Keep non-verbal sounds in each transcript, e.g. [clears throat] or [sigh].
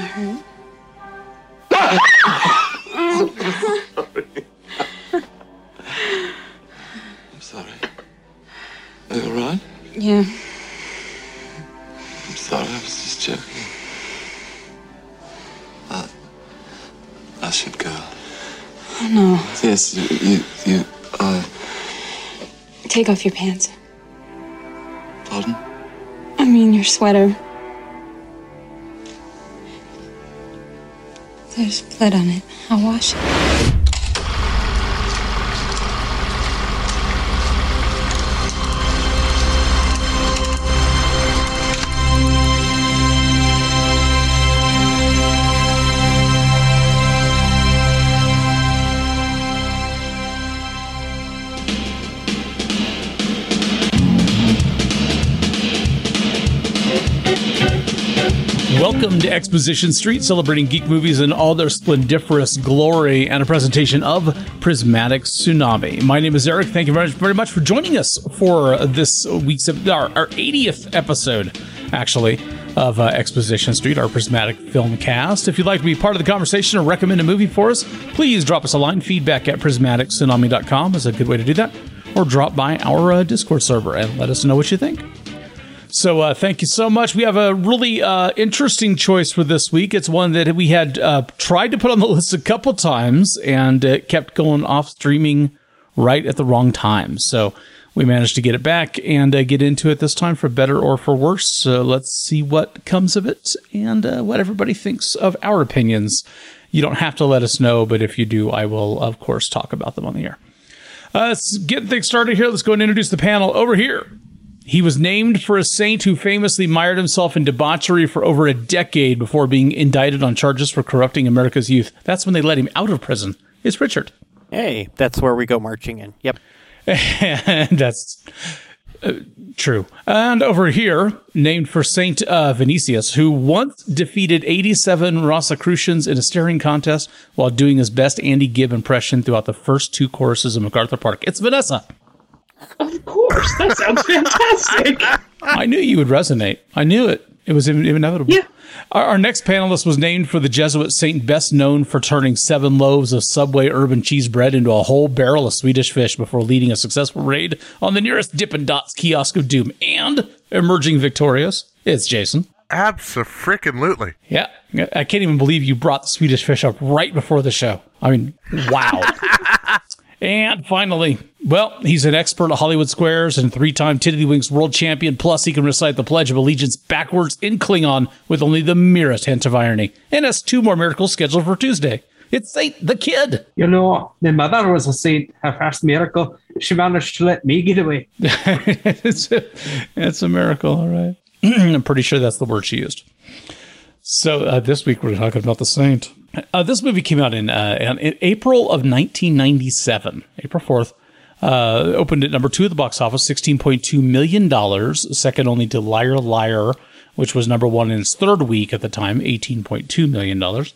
hurt? [laughs] I'm sorry. Are you alright? Yeah. I'm sorry, I was just joking. I, I should go. Oh, no. Yes, you, you, you uh, Take off your pants. pardon? I mean, your sweater. There's blood on it. I'll wash it. Exposition Street, celebrating geek movies in all their splendiferous glory and a presentation of Prismatic Tsunami. My name is Eric. Thank you very much, very much for joining us for this week's our, our 80th episode, actually, of uh, Exposition Street, our Prismatic film cast. If you'd like to be part of the conversation or recommend a movie for us, please drop us a line. Feedback at prismatictsunami.com is a good way to do that. Or drop by our uh, Discord server and let us know what you think. So uh, thank you so much. We have a really uh, interesting choice for this week. It's one that we had uh, tried to put on the [laughs] list a couple times and it kept going off streaming right at the wrong time. So we managed to get it back and uh, get into it this time for better or for worse. So let's see what comes of it and uh, what everybody thinks of our opinions. You don't have to let us know, but if you do, I will, of course, talk about them on the air. Uh, let's get things started here. Let's go and introduce the panel over here. He was named for a saint who famously mired himself in debauchery for over a decade before being indicted on charges for corrupting America's youth. That's when they let him out of prison. It's Richard. Hey, that's where we go marching in. Yep. and [laughs] that's uh, true. And over here, named for Saint uh, Vinicius, who once defeated 87 Rosicrucians in a staring contest while doing his best Andy Gibb impression throughout the first two choruses of MacArthur Park. It's Vanessa. Of course, that sounds fantastic. I knew you would resonate. I knew it. It was inevitable. Yeah. Our, our next panelist was named for the Jesuit saint best known for turning seven loaves of Subway urban cheese bread into a whole barrel of Swedish fish before leading a successful raid on the nearest Dippin' Dots kiosk of doom and emerging victorious. It's Jason. Absolutely. Yeah. I can't even believe you brought the Swedish fish up right before the show. I mean, wow. [laughs] and finally, well, he's an expert at Hollywood Squares and three time Tiddlywinks world champion. Plus, he can recite the Pledge of Allegiance backwards in Klingon with only the merest hint of irony. And has two more miracles scheduled for Tuesday. It's Saint the Kid. You know, my mother was a saint. Her first miracle, she managed to let me get away. [laughs] it's, a, it's a miracle, all right. [clears throat] I'm pretty sure that's the word she used. So uh, this week we're talking about the Saint. Uh, this movie came out in, uh, in, April of 1997, April 4th. Uh, opened at number two at the box office, $16.2 million, second only to Liar Liar, which was number one in its third week at the time, $18.2 million.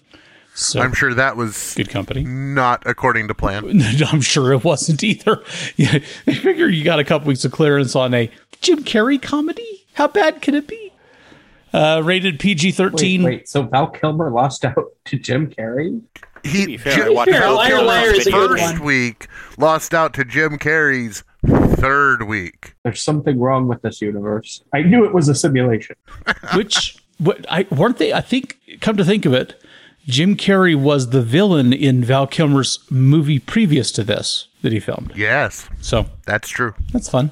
So I'm sure that was good company. Not according to plan. [laughs] I'm sure it wasn't either. [laughs] Yeah, I figure you got a couple weeks of clearance on a Jim Carrey comedy. How bad can it be? Uh, rated PG 13. Wait, wait, so Val Kilmer lost out [laughs] to Jim Carrey? He fair, Jim- I watched Val Liar Liar is first week lost out to Jim Carrey's third week. There's something wrong with this universe. I knew it was a simulation. [laughs] which what I weren't they? I think come to think of it, Jim Carrey was the villain in Val Kilmer's movie previous to this that he filmed. Yes, So that's true. that's fun.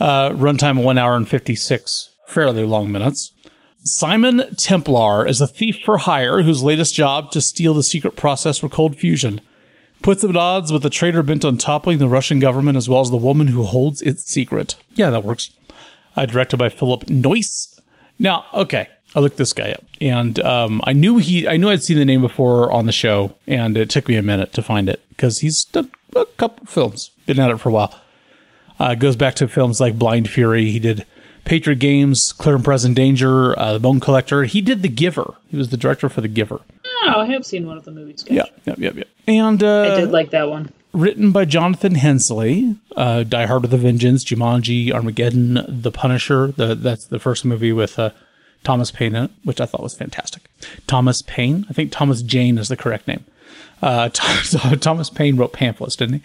Uh, runtime one hour and fifty six, fairly long minutes. Simon Templar is a thief for hire whose latest job to steal the secret process for cold fusion. Puts him at odds with the traitor bent on toppling the Russian government as well as the woman who holds its secret. Yeah, that works. Uh, directed by Philip Noyce. Now, okay, I looked this guy up, and um, I knew he, I knew I'd seen the name before on the show, and it took me a minute to find it because he's done a couple films, been at it for a while. Uh, goes back to films like Blind Fury. He did Patriot Games, Clear and Present Danger, uh, The Bone Collector. He did The Giver. He was the director for The Giver. Oh, I have seen one of the movies. Guys. Yeah, yep, yep, yep. And uh, I did like that one. written by Jonathan Hensleigh, uh, Die Hard with a Vengeance, Jumanji, Armageddon, The Punisher. The, that's the first movie with uh, Thomas Paine in it, which I thought was fantastic. Thomas Paine. I think Thomas Jane is the correct name. Uh, [laughs] Thomas Paine wrote pamphlets, didn't he?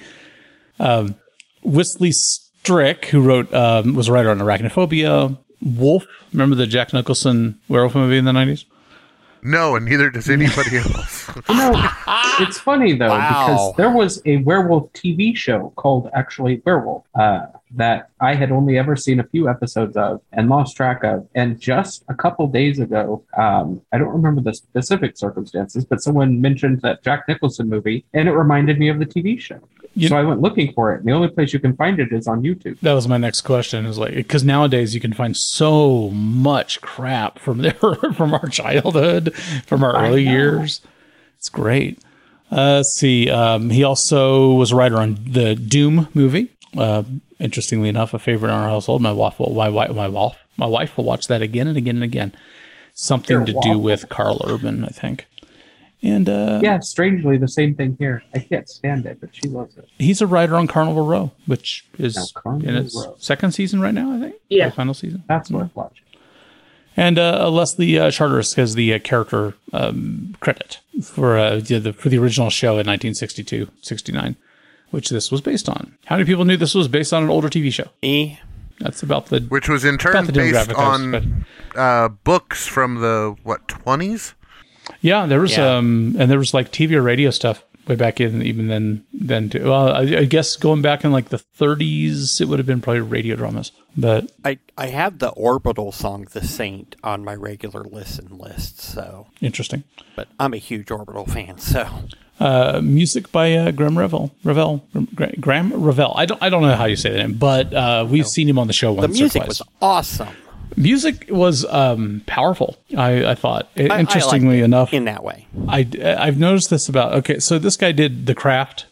Um, Wesley Strick, who wrote um, was a writer on arachnophobia. Wolf, remember the Jack Nicholson werewolf movie in the nineties? No, and neither does anybody [laughs] else. You know, it's funny though Wow. because there was a werewolf TV show called actually Werewolf uh, that I had only ever seen a few episodes of and lost track of. And just a couple days ago, um, I don't remember the specific circumstances, but someone mentioned that Jack Nicholson movie, and it reminded me of the TV show. You- so I went looking for it, and the only place you can find it is on YouTube. That was my next question. Is like because nowadays you can find so much crap from [laughs] there from our childhood, from our I early know. years. It's great. Uh, let's see. Um, he also was a writer on the Doom movie. Uh, interestingly enough, a favorite in our household. My wife, will, my wife, my wife, my wife will watch that again and again and again. Something Your to do with Karl Urban, I think. And uh, Yeah, strangely, the same thing here. I can't stand it, but she loves it. he's a writer on Carnival Row, which is Now, in its Row. second season right now. I think. Yeah. The final season. That's worth watching. And uh, Leslie uh, Charteris has the uh, character um, credit for uh, the, the for the original show in 1962, 69, which this was based on. How many people knew this was based on an older TV show? E. That's about the Which was in turn based demographic. I was- but- on uh, books from the what twenties. Yeah, there was Yeah. um, and there was like TV or radio stuff way back in even then then too. Well, I, I guess going back in like the 30s, it would have been probably radio dramas, but I, I have the Orbital song The Saint on my regular listen list, so interesting. but I'm a huge Orbital fan, so Uh, music by uh, Graeme Revell. Revell. Graeme Revell. I don't. I don't know how you say that name, but uh, we've seen him on the show the once or music twice. was awesome music was um, powerful. I, I thought. I- I Interestingly it enough, in that way. I I've noticed this about. Okay, so this guy did the craft.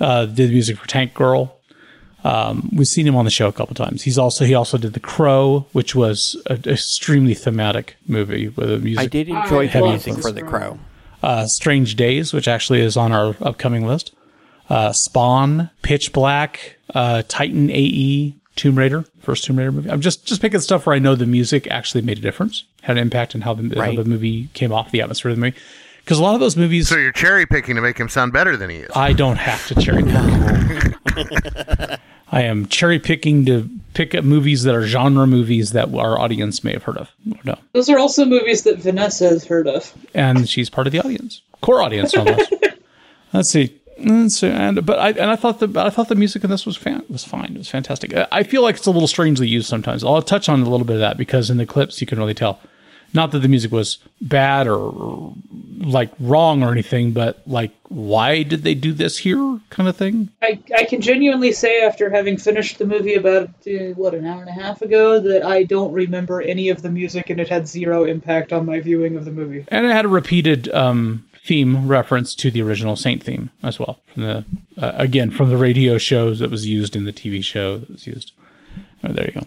Uh, did music for Tank Girl. Um, we've seen him on the show a couple times. He's also he also did the Crow, which was an extremely thematic movie with a music. I did enjoy the music for The. Crow. uh, Strange Days, which actually is on our upcoming list. Uh, Spawn, Pitch Black, uh, Titan AE, Tomb Raider, first Tomb Raider movie. I'm just just picking stuff where I know the music actually made a difference, had an impact on how the, how the movie came off, the atmosphere of the movie. Because a lot of those movies, So you're cherry picking to make him sound better than he is. I don't have to cherry pick. [laughs] I am cherry picking to pick up movies that are genre movies that our audience may have heard of. Oh, no, Those are also movies that Vanessa has heard of. and she's part of the audience, core audience, no less. [laughs] Let's see. Let's see. And but I and I thought the I thought the music in this was fan was fine. It was fantastic. I- I feel like it's a little strangely used sometimes. I'll touch on a little bit of that because in the clips you can really tell. Not that the music was bad or like wrong or anything, but like why did they do this here, kind of thing. I, I can genuinely say, after having finished the movie about, uh, what, an hour and a half ago, that I don't remember any of the music and it had zero impact on my viewing of the movie. And it had a repeated um, theme reference to the original Saint theme as well. From the uh, again from the radio shows that was used in the TV show that was used. Oh, there you go.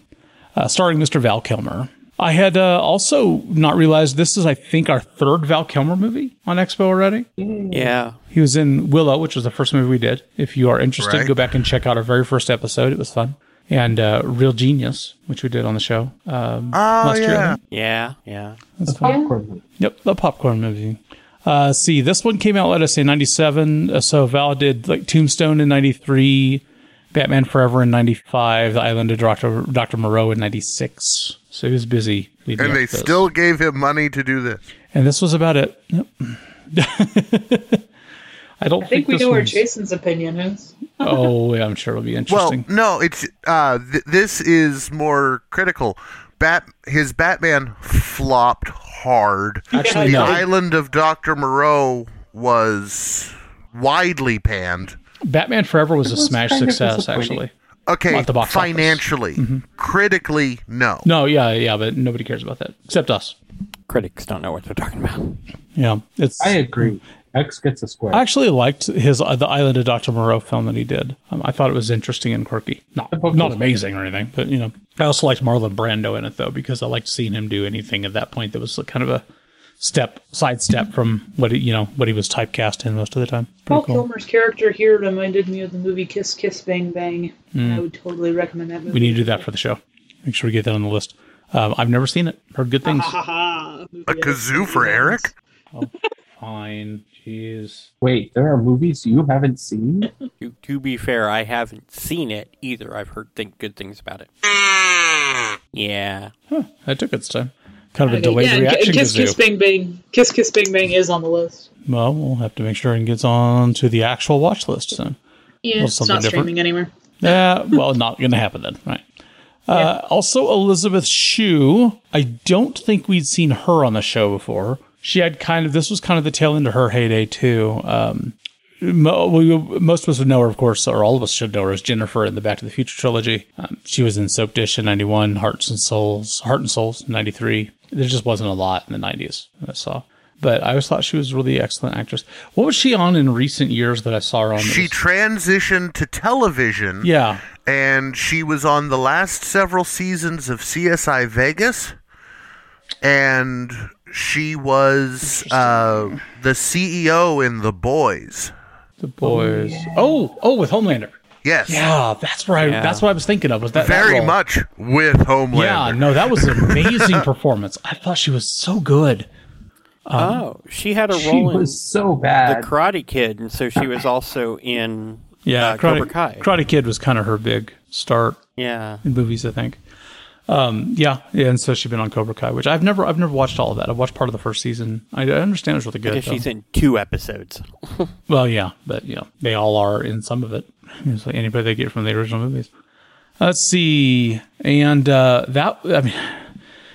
Uh, starring Mr. Val Kilmer. I had uh, also not realized this is I think our third Val Kilmer movie on Expo already. Yeah. He was in Willow, which was the first movie we did. If you are interested, Right. go back and check out our very first episode. It was fun. And uh, Real Genius, which we did on the show um, Oh last year. Yeah. Yeah. Yeah. The popcorn movie. Yep, the popcorn movie. Uh, see, this one came out, let us say, 97. Uh, so Val did like Tombstone in 93, Batman Forever in 95, The Island of Dr. Dr. Moreau in 96. So he was busy. And they still gave him money to do this. And this was about it. Yep. [laughs] I don't I think we this know where Jason's opinion is. [laughs] Oh, yeah, I'm sure it'll be interesting. Well, interesting. no, it's uh, th- this is more critical. Bat his Batman flopped hard. Actually, the no. Island of Doctor Moreau was widely panned. Batman Forever was a was smash success, actually. Okay, At the box office. Mm-hmm. financially, critically, no. No, yeah, yeah, but nobody cares about that except us. Critics don't know what they're talking about. Yeah, it's. I agree. X gets a square. I actually liked his uh, the Island of Dr. Moreau film that he did. Um, I thought it was interesting and quirky. Not not amazing or anything, but you know, I also liked Marlon Brando in it though because I liked seeing him do anything at that point that was kind of a step sidestep from what he, you know what he was typecast in most of the time. Paul cool. Kilmer's character here reminded me of the movie Kiss Kiss Bang Bang. I would totally recommend that movie. We need to do that for the show. Make sure we get that on the list. Um, I've never seen it. Heard good things. A kazoo for Eric? Oh, fine. Jeez. Wait, there are movies you haven't seen? To, to be fair, I haven't seen it either. I've heard think good things about it. Yeah. That took its time. Kind of a delayed yeah, reaction. Kiss Kiss Kazoo. Bang Bang. Kiss Kiss Bang Bang is on the list. Well, we'll have to make sure it gets on to the actual watch list soon. Yeah, Well, it's not different. streaming anywhere. Yeah, well, not going to happen then, right? [laughs] Uh, also, Elisabeth Shue. I don't think we'd seen her on the show before. She had kind of this was kind of the tail end of her heyday too. Um, most of us would know her, of course, or all of us should know her as Jennifer in the Back to the Future trilogy. Um, she was in Soap Dish in '91, Hearts and Souls, Heart and Souls '93. There just wasn't a lot in the '90s that I saw. But I always thought she was a really excellent actress. What was she on in recent years that I saw her on? She was- transitioned to television. yeah, and she was on the last several seasons of CSI Vegas, and she was uh, the CEO in The Boys. The boys. Oh, oh, with Homelander. Yes, Yeah, that's right. Yeah. That's what I was thinking of. Was that that very role. much with Homelander. Yeah, no, that was an amazing [laughs] performance. I thought she was so good. oh, she had a She role in was so The. Karate Kid, and so she was also in Yeah, uh, Karate, Cobra Kai. Karate Kid was kind of her big start yeah. in movies, I think. Um, yeah, yeah, and so she's been on Cobra Kai, which I've never, I've never watched all of that. I've watched part of the first season. I, I understand it's really I good. guess she's in two episodes. [laughs] Well, yeah, but you know, they all are in some of it. It's like anybody they get from the original movies. Let's see, and uh, that I mean,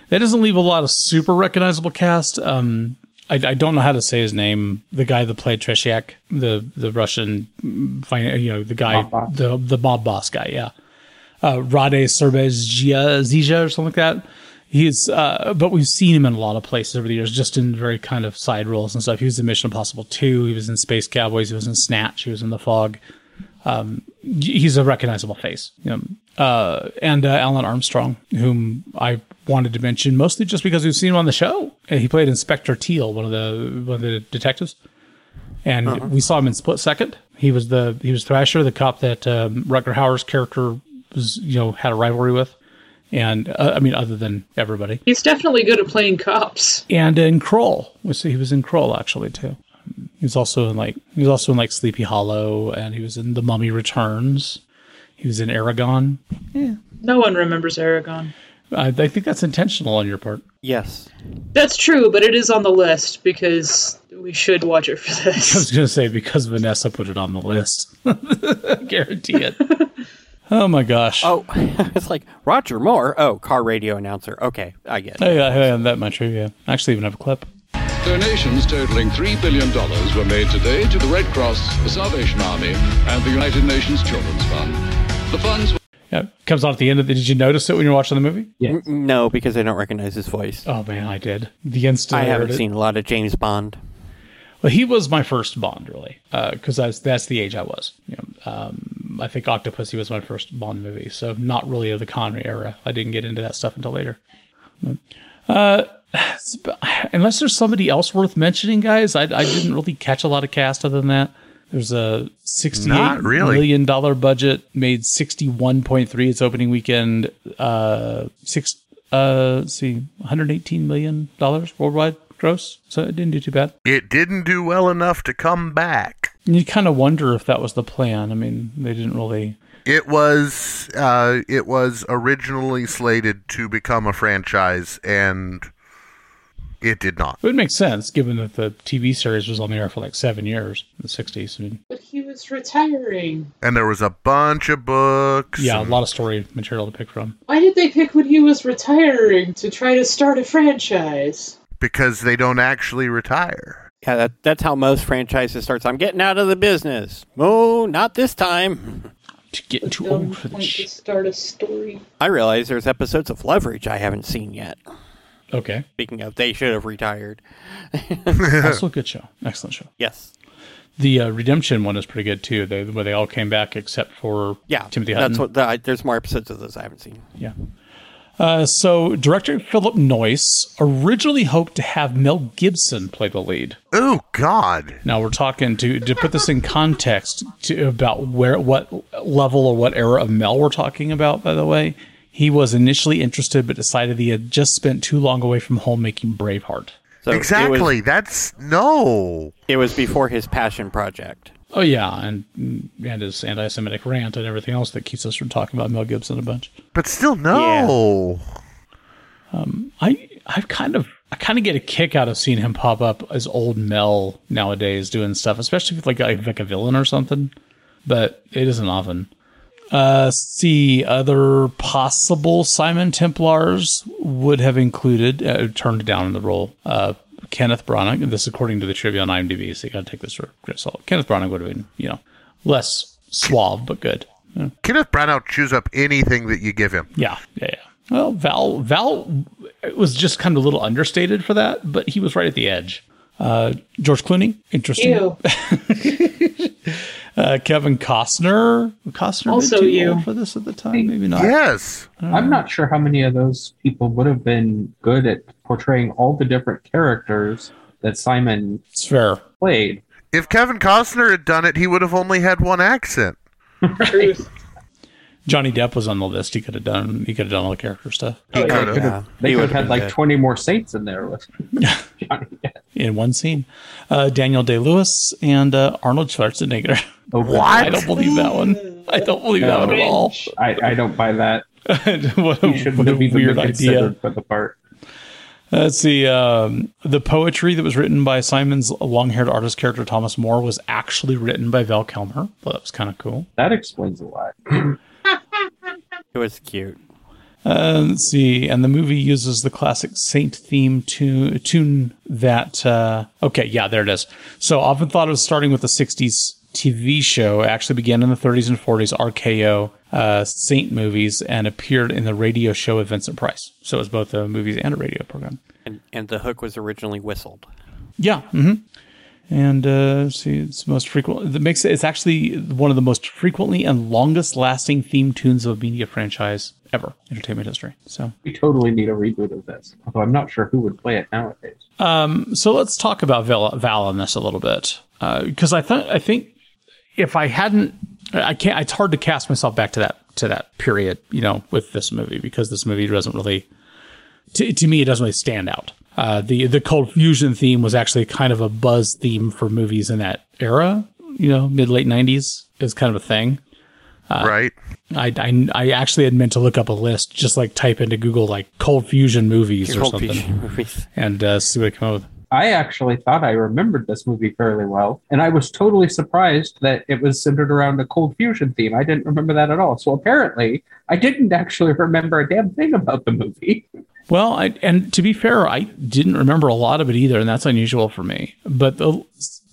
that doesn't leave a lot of super recognizable cast. Um, I, I don't know how to say his name. The guy that played Tretiak, the the Russian, mm, you know, the guy, Mob the the mob boss guy. Yeah, uh, Rade Zija or something like that. He's, uh, but we've seen him in a lot of places over the years, just in very kind of side roles and stuff. He was in Mission Impossible 2. He was in Space Cowboys. He was in Snatch. He was in The Fog. Um, he's a recognizable face. You know, uh, and uh, Alun Armstrong, whom I wanted to mention mostly just because we've seen him on the show. He played Inspector Teal, one of the one of the detectives, and we saw him in Split Second. He was the he was Thrasher, the cop that um, Rutger Hauer's character was you know had a rivalry with, and uh, I mean other than everybody. He's definitely good at playing cops. And in Krull, we see he was in Krull actually too. He was also in like he was also in like Sleepy Hollow, and he was in The Mummy Returns. He was in Eragon. Yeah, no one remembers Eragon. I, I think that's intentional on your part. Yes. That's true, but it is on the list because we should watch it for [laughs] I was going to say because Vanessa put it on the list. [laughs] I guarantee it. [laughs] Oh my gosh. Oh, [laughs] it's like Roger Moore. Oh, car radio announcer. Okay, I get it. Oh, yeah, yeah, that much. true. Yeah, I actually even have a clip. Donations totaling $3 billion were made today to the Red Cross, the Salvation Army, and the United Nations Children's Fund. The funds Were- Yeah, comes on at the end of the. Did you notice it when you were watching the movie? Yes. No, because I don't recognize his voice. Oh man, I did. The instant I haven't it- seen a lot of James Bond. Well, he was my first Bond, really, because that's that's the age I was. You know, um, I think Octopussy was my first Bond movie, so not really of the Connery era. I didn't get into that stuff until later. Uh, [sighs] unless there's somebody else worth mentioning, guys, I, I didn't really catch a lot of cast other than that. There's a sixty-eight really. million dollar budget, made sixty-one point three its opening weekend. Uh, six. Uh, see, one hundred eighteen million dollars worldwide gross. So it didn't do too bad. It didn't do well enough to come back. And you kind of wonder if that was the plan. I mean, they didn't really. It was uh, it was originally slated to become a franchise, and it did not. It would make sense given that the TV series was on the air for like seven years in the '60s. I mean, But he was retiring. And there was a bunch of books. yeah, a lot of story material to pick from. Why did they pick when he was retiring to try to start a franchise? Because they don't actually retire. Yeah, that, that's how most franchises starts. I'm getting out of the business. Oh, not this time. To get too old for point this. to start a story. I realize there's episodes of Leverage I haven't seen yet. Okay, Speaking of, they should have retired. also [laughs] a good show, excellent show. Yes. The uh, Redemption one is pretty good too. They, where they all came back except for Yeah. Timothy Hutton. That's what. The, I- there's more episodes of those I haven't seen. Yeah. Uh, so director Philip Noyce originally hoped to have Mel Gibson play the lead. Oh God! Now we're talking to to put this in context to about where what level or what era of Mel we're talking about. By the way, he was initially interested but decided he had just spent too long away from home making Braveheart. So exactly. was, That's no. it was before his passion project. Oh yeah, and and his anti-Semitic rant and everything else that keeps us from talking about Mel Gibson a bunch. But still, no. I I kind of I kind of get a kick out of seeing him pop up as old Mel nowadays doing stuff, especially with like like a villain or something. But it isn't often. Uh, see, other possible Simon Templars would have included uh, turned down in the role. Uh, Kenneth Branagh. and This according to the trivia on IMDb, so you got to take this for a of salt. Kenneth Branagh would have been, you know, less suave but good. Kenneth Branagh chews up anything that you give him. Yeah, yeah, yeah. Well, Val Val was just kind of a little understated for that, but he was right at the edge. Uh, George Clooney, interesting. [laughs] Ew. Uh, Kevin Costner, Costner Also too you. for this at the time, maybe not. Yes. I'm not sure how many of those people would have been good at portraying all the different characters that Simon It's fair. played. If Kevin Costner had done it, he would have only had one accent. [laughs] Truth. Johnny Depp was on the list. He could have done. He could have done all the character stuff Oh, yeah. could've. Yeah, They he could would've had like good. 20 more saints in there with [laughs] Johnny Depp. in one scene. Uh, Daniel Day Lewis and uh, Arnold Schwarzenegger. Oh, [laughs] I don't believe that one. I don't believe that one at all. I, I don't buy that. [laughs] what a, shouldn't what a weird idea. for the part. Let's see. Um, the poetry that was written by Simon's long-haired artist character Thomas More was actually written by Val Kilmer. Well, that was kind of cool. That explains a lot. [clears throat] It was cute. Uh, let's see. And the movie uses the classic Saint theme tune, tune that. Uh, okay, yeah, there it is. So often thought of starting with the 60s TV show, actually began in the 30s and 40s, RKO uh, Saint movies, and appeared in the radio show with Vincent Price. So it was both a movies and a radio program. And, and the hook was originally whistled. Yeah. hmm And uh, see, it's most frequent. It makes it, it's actually one of the most frequently and longest lasting theme tunes of a media franchise ever, entertainment history. So. We totally need a reboot of this. Although I'm not sure who would play it nowadays. Um, so let's talk about Val, Val on this a little bit because I thought I think if I hadn't, I can't. It's hard to cast myself back to that to that period, you know, with this movie because this movie doesn't really, to, to me, it doesn't really stand out. Uh, the the cold fusion theme was actually kind of a buzz theme for movies in that era, you know, mid late '90s is kind of a thing. right? I, I, I actually had meant to look up a list, just like type into Google like cold fusion movies or something, Fusion [laughs] movies. and uh, see what I come up with. I actually thought I remembered this movie fairly well, and I was totally surprised that it was centered around a cold fusion theme. I didn't remember that at all. So apparently, I didn't actually remember a damn thing about the movie. [laughs] Well, I, and to be fair, I didn't remember a lot of it either, and that's unusual for me. But the,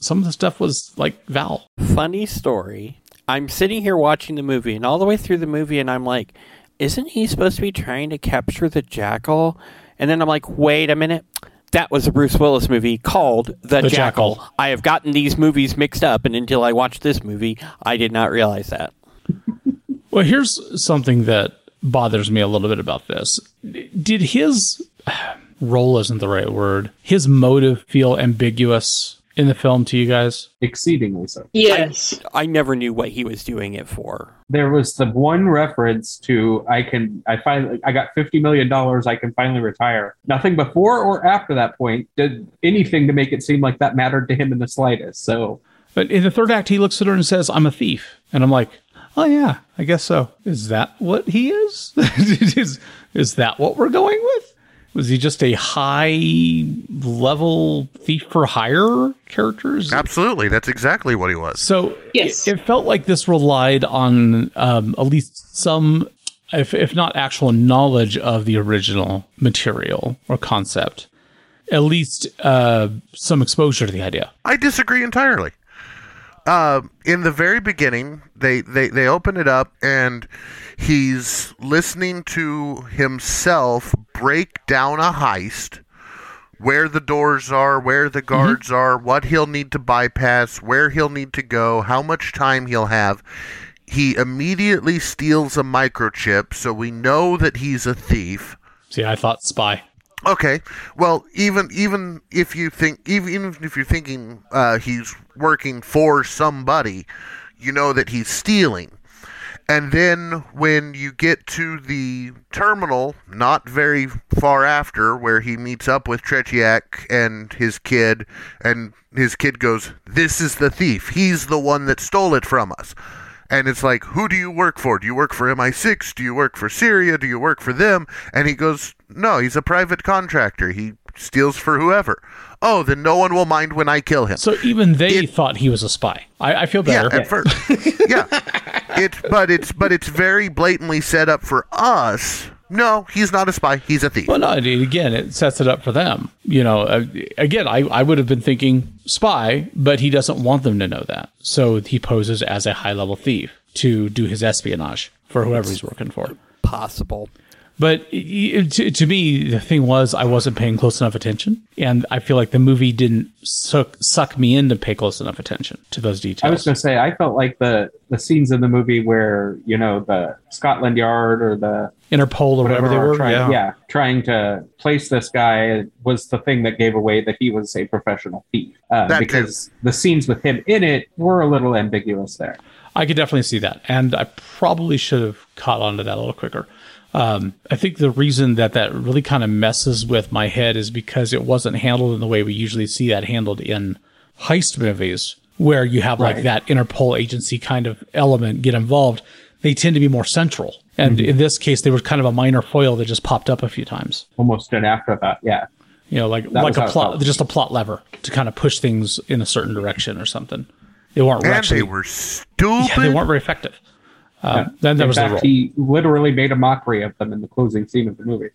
some of the stuff was like Val. Funny story. I'm sitting here watching the movie, and all the way through the movie, and I'm like, isn't he supposed to be trying to capture the jackal? And then I'm like, wait a minute. That was a Bruce Willis movie called The, The jackal. Jackal. I have gotten these movies mixed up, and until I watched this movie, I did not realize that. [laughs] Well, here's something that bothers me a little bit about this. Did his role isn't the right word? His motive feel ambiguous in the film to you guys? Exceedingly so. Yes. I never knew what he was doing it for. There was the one reference to I can I finally I got fifty million dollars I can finally retire. Nothing before or after that point did anything to make it seem like that mattered to him in the slightest. So But in the third act, he looks at her and says, "I'm a thief," and I'm like, "Oh yeah, I guess so." Is that what he is? [laughs] is is that what we're going with? Was he just a high level thief for hire character? Absolutely. That's exactly what he was. So Yes. it, it felt like this relied on um, at least some, if, if not actual knowledge of the original material or concept, at least uh, some exposure to the idea. I disagree entirely. Um, in the very beginning, they, they, they open it up and he's listening to himself break down a heist, where the doors are, where the guards are, what he'll need to bypass, where he'll need to go, how much time he'll have. He immediately steals a microchip, so we know that he's a thief. See, I thought spy. Okay. Well, even even if you think even, even if you're thinking uh, he's working for somebody, you know that he's stealing. And then when you get to the terminal, not very far after, where he meets up with Tretiak and his kid, and his kid goes, This is the thief. He's the one that stole it from us. And it's like, Who do you work for? Do you work for MI6? Do you work for Syria? Do you work for them? And he goes, No, he's a private contractor. He steals for whoever. Oh, then no one will mind when I kill him. So even they thought he was a spy. I, I feel Yeah, better. at first. [laughs] yeah. It but it's but it's very blatantly set up for us. No, he's not a spy. He's a thief. Well, no, it- again, it sets it up for them. You know, uh, again, I, I would have been thinking spy, but he doesn't want them to know that. So he poses as a high level thief to do his espionage for whoever he's working for. Possible. But to, to me, the thing was, I wasn't paying close enough attention. And I feel like the movie didn't suck, suck me in to pay close enough attention to those details. I was going to say, I felt like the the scenes in the movie where you know the Scotland Yard or the Interpol or whatever, they were. trying, yeah. trying to place this guy was the thing that gave away that he was a professional thief. Uh, That too. because the scenes with him in it were a little ambiguous there. I could definitely see that, and I probably should have caught on to that a little quicker. Um, I think the reason that that really kind of messes with my head is because it wasn't handled in the way we usually see that handled in heist movies, where you have like that Interpol agency kind of element get involved. They tend to be more central, and in this case, they were kind of a minor foil that just popped up a few times. Almost an afterthought, yeah. You know, like That like a plot, just a plot lever to kind of push things in a certain direction or something. They weren't and actually, they were stupid. yeah, they weren't very effective. Uh, then that in was the role. he literally made a mockery of them in the closing scene of the movie.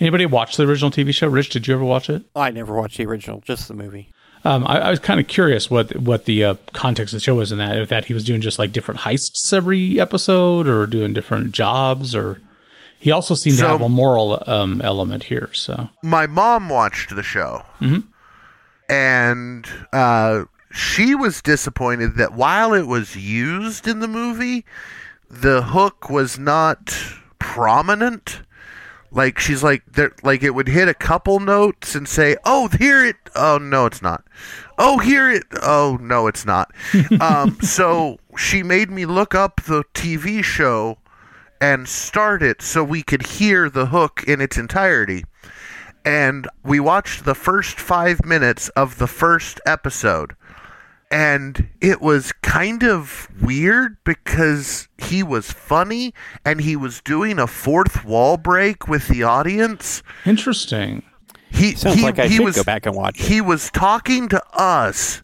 Anybody watch the original TV show? Rich, did you ever watch it? I never watched the original, just the movie. Um, I, I was kind of curious what what the uh, context of the show was in that. If that he was doing just like different heists every episode, or doing different jobs, or he also seemed to have a moral um, element here. So my mom watched the show, and uh, she was disappointed that while it was used in the movie, the hook was not prominent. Like she's like there, like it would hit a couple notes and say, "Oh, here it." Oh no, it's not. Oh, here it. Oh no, it's not. [laughs] um, so she made me look up the TV show and start it so we could hear the hook in its entirety and we watched the first five minutes of the first episode. And it was kind of weird because he was funny and he was doing a fourth wall break with the audience. interesting. He Sounds he, like I he should was go back and watch it. he was talking to us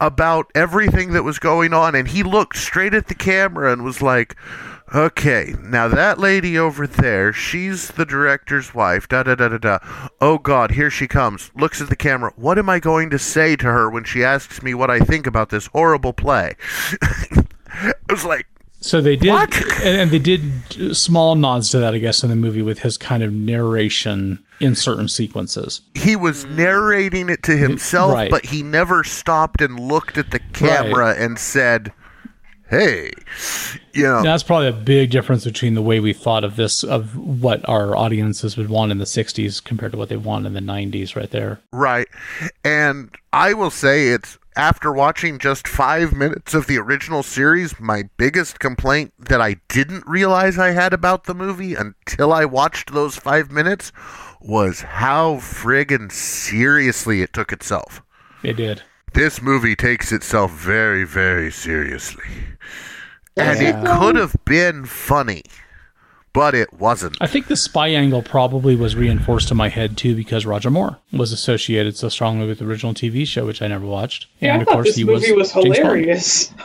about everything that was going on and he looked straight at the camera and was like okay now that lady over there she's the director's wife da da da da da oh god here she comes looks at the camera what am i going to say to her when she asks me what i think about this horrible play [laughs] it was like So they did, What? and, and they did small nods to that, I guess, in the movie with his kind of narration in certain sequences. he was mm. narrating it to himself, Right. but he never stopped and looked at the camera and said, "Hey," you know. That's probably a big difference between the way we thought of this, of what our audiences would want in the '60s compared to what they want in the '90s, right there. Right. And I will say it's after watching just five minutes of the original series, my biggest complaint that I didn't realize I had about the movie until I watched those five minutes was how friggin' seriously it took itself. It did. This movie takes itself very, very seriously. And it could have been funny, but it wasn't. I think the spy angle probably was reinforced in my head too because Roger Moore was associated so strongly with the original TV show, which I never watched. Yeah, I thought this movie was, James Bond. hilarious. [laughs]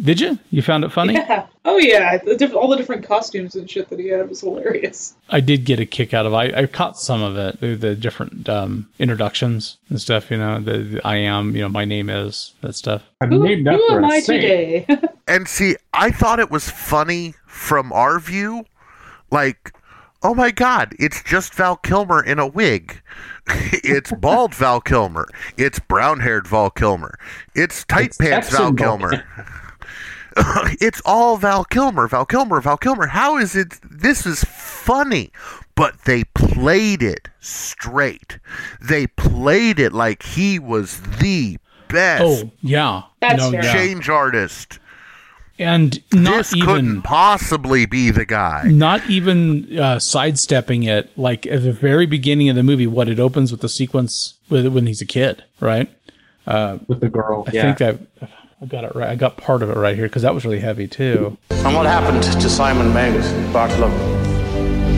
Did you? You found it funny? Yeah. Oh yeah, the diff- all the different costumes and shit that he had was hilarious. I did get a kick out of. I, I caught some of it, the, the different um, introductions and stuff. You know, the, the I am, you know, my name is that stuff. I'm Who, named who am a I saint. today? [laughs] And see, I thought it was funny from our view. Like, oh my god, it's just Val Kilmer in a wig. [laughs] it's bald Val Kilmer. It's brown haired Val Kilmer. It's tight It's pants Val Epsom Kilmer. [laughs] [coughs] it's all Val Kilmer, Val Kilmer, Val Kilmer. How is it? This is funny. But they played it straight. They played it like he was the best Oh yeah, That's no, fair. yeah. change artist and not this even couldn't possibly be the guy. not even uh, sidestepping it like at the very beginning of the movie what it opens with the sequence with when he's a kid right Uh, with the girl. i yeah. think i i got it right i got part of it right here because that was really heavy too And what happened to Simon Magus and Bartholomew?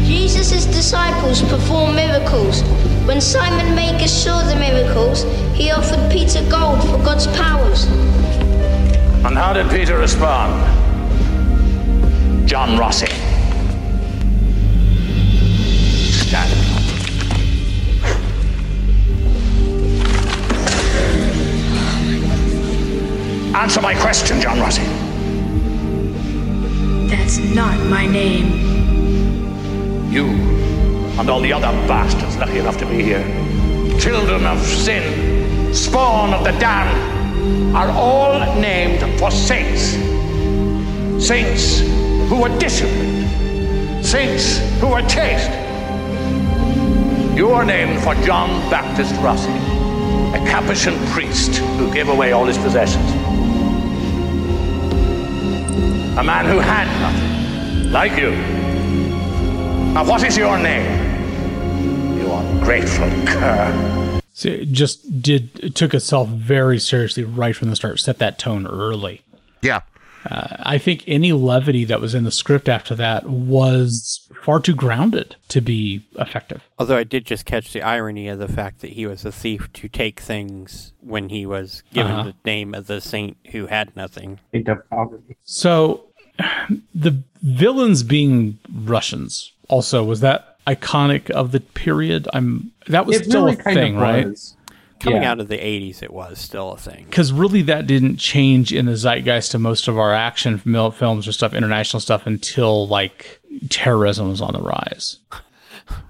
Jesus' disciples performed miracles. When Simon Magus saw the miracles, he offered Peter gold for God's powers. And how did Peter respond? John Rossi. Answer my question, John Rossi. That's not my name. You and all the other bastards lucky enough to be here, children of sin, spawn of the damned, are all named for saints. Saints who were disciplined, saints who were chaste. You are named for John Baptist Rossi, a Capuchin priest who gave away all his possessions. A man who had nothing, like you. Now, what is your name? You ungrateful cur. so it just did it took itself very seriously right from the start set that tone early Yeah. Uh, I think any levity that was in the script after that was far too grounded to be effective. Although I did just catch the irony of the fact that he was a thief to take things when he was given Uh-huh. the name of the saint who had nothing. Saint of poverty. So [sighs] the villains being Russians also was that iconic of the period? I'm that was It still really a kind thing, of right? was. Coming Yeah. out of the 80s, it was still a thing. Because really, that didn't change in the zeitgeist of most of our action films or stuff, international stuff, until like terrorism was on the rise.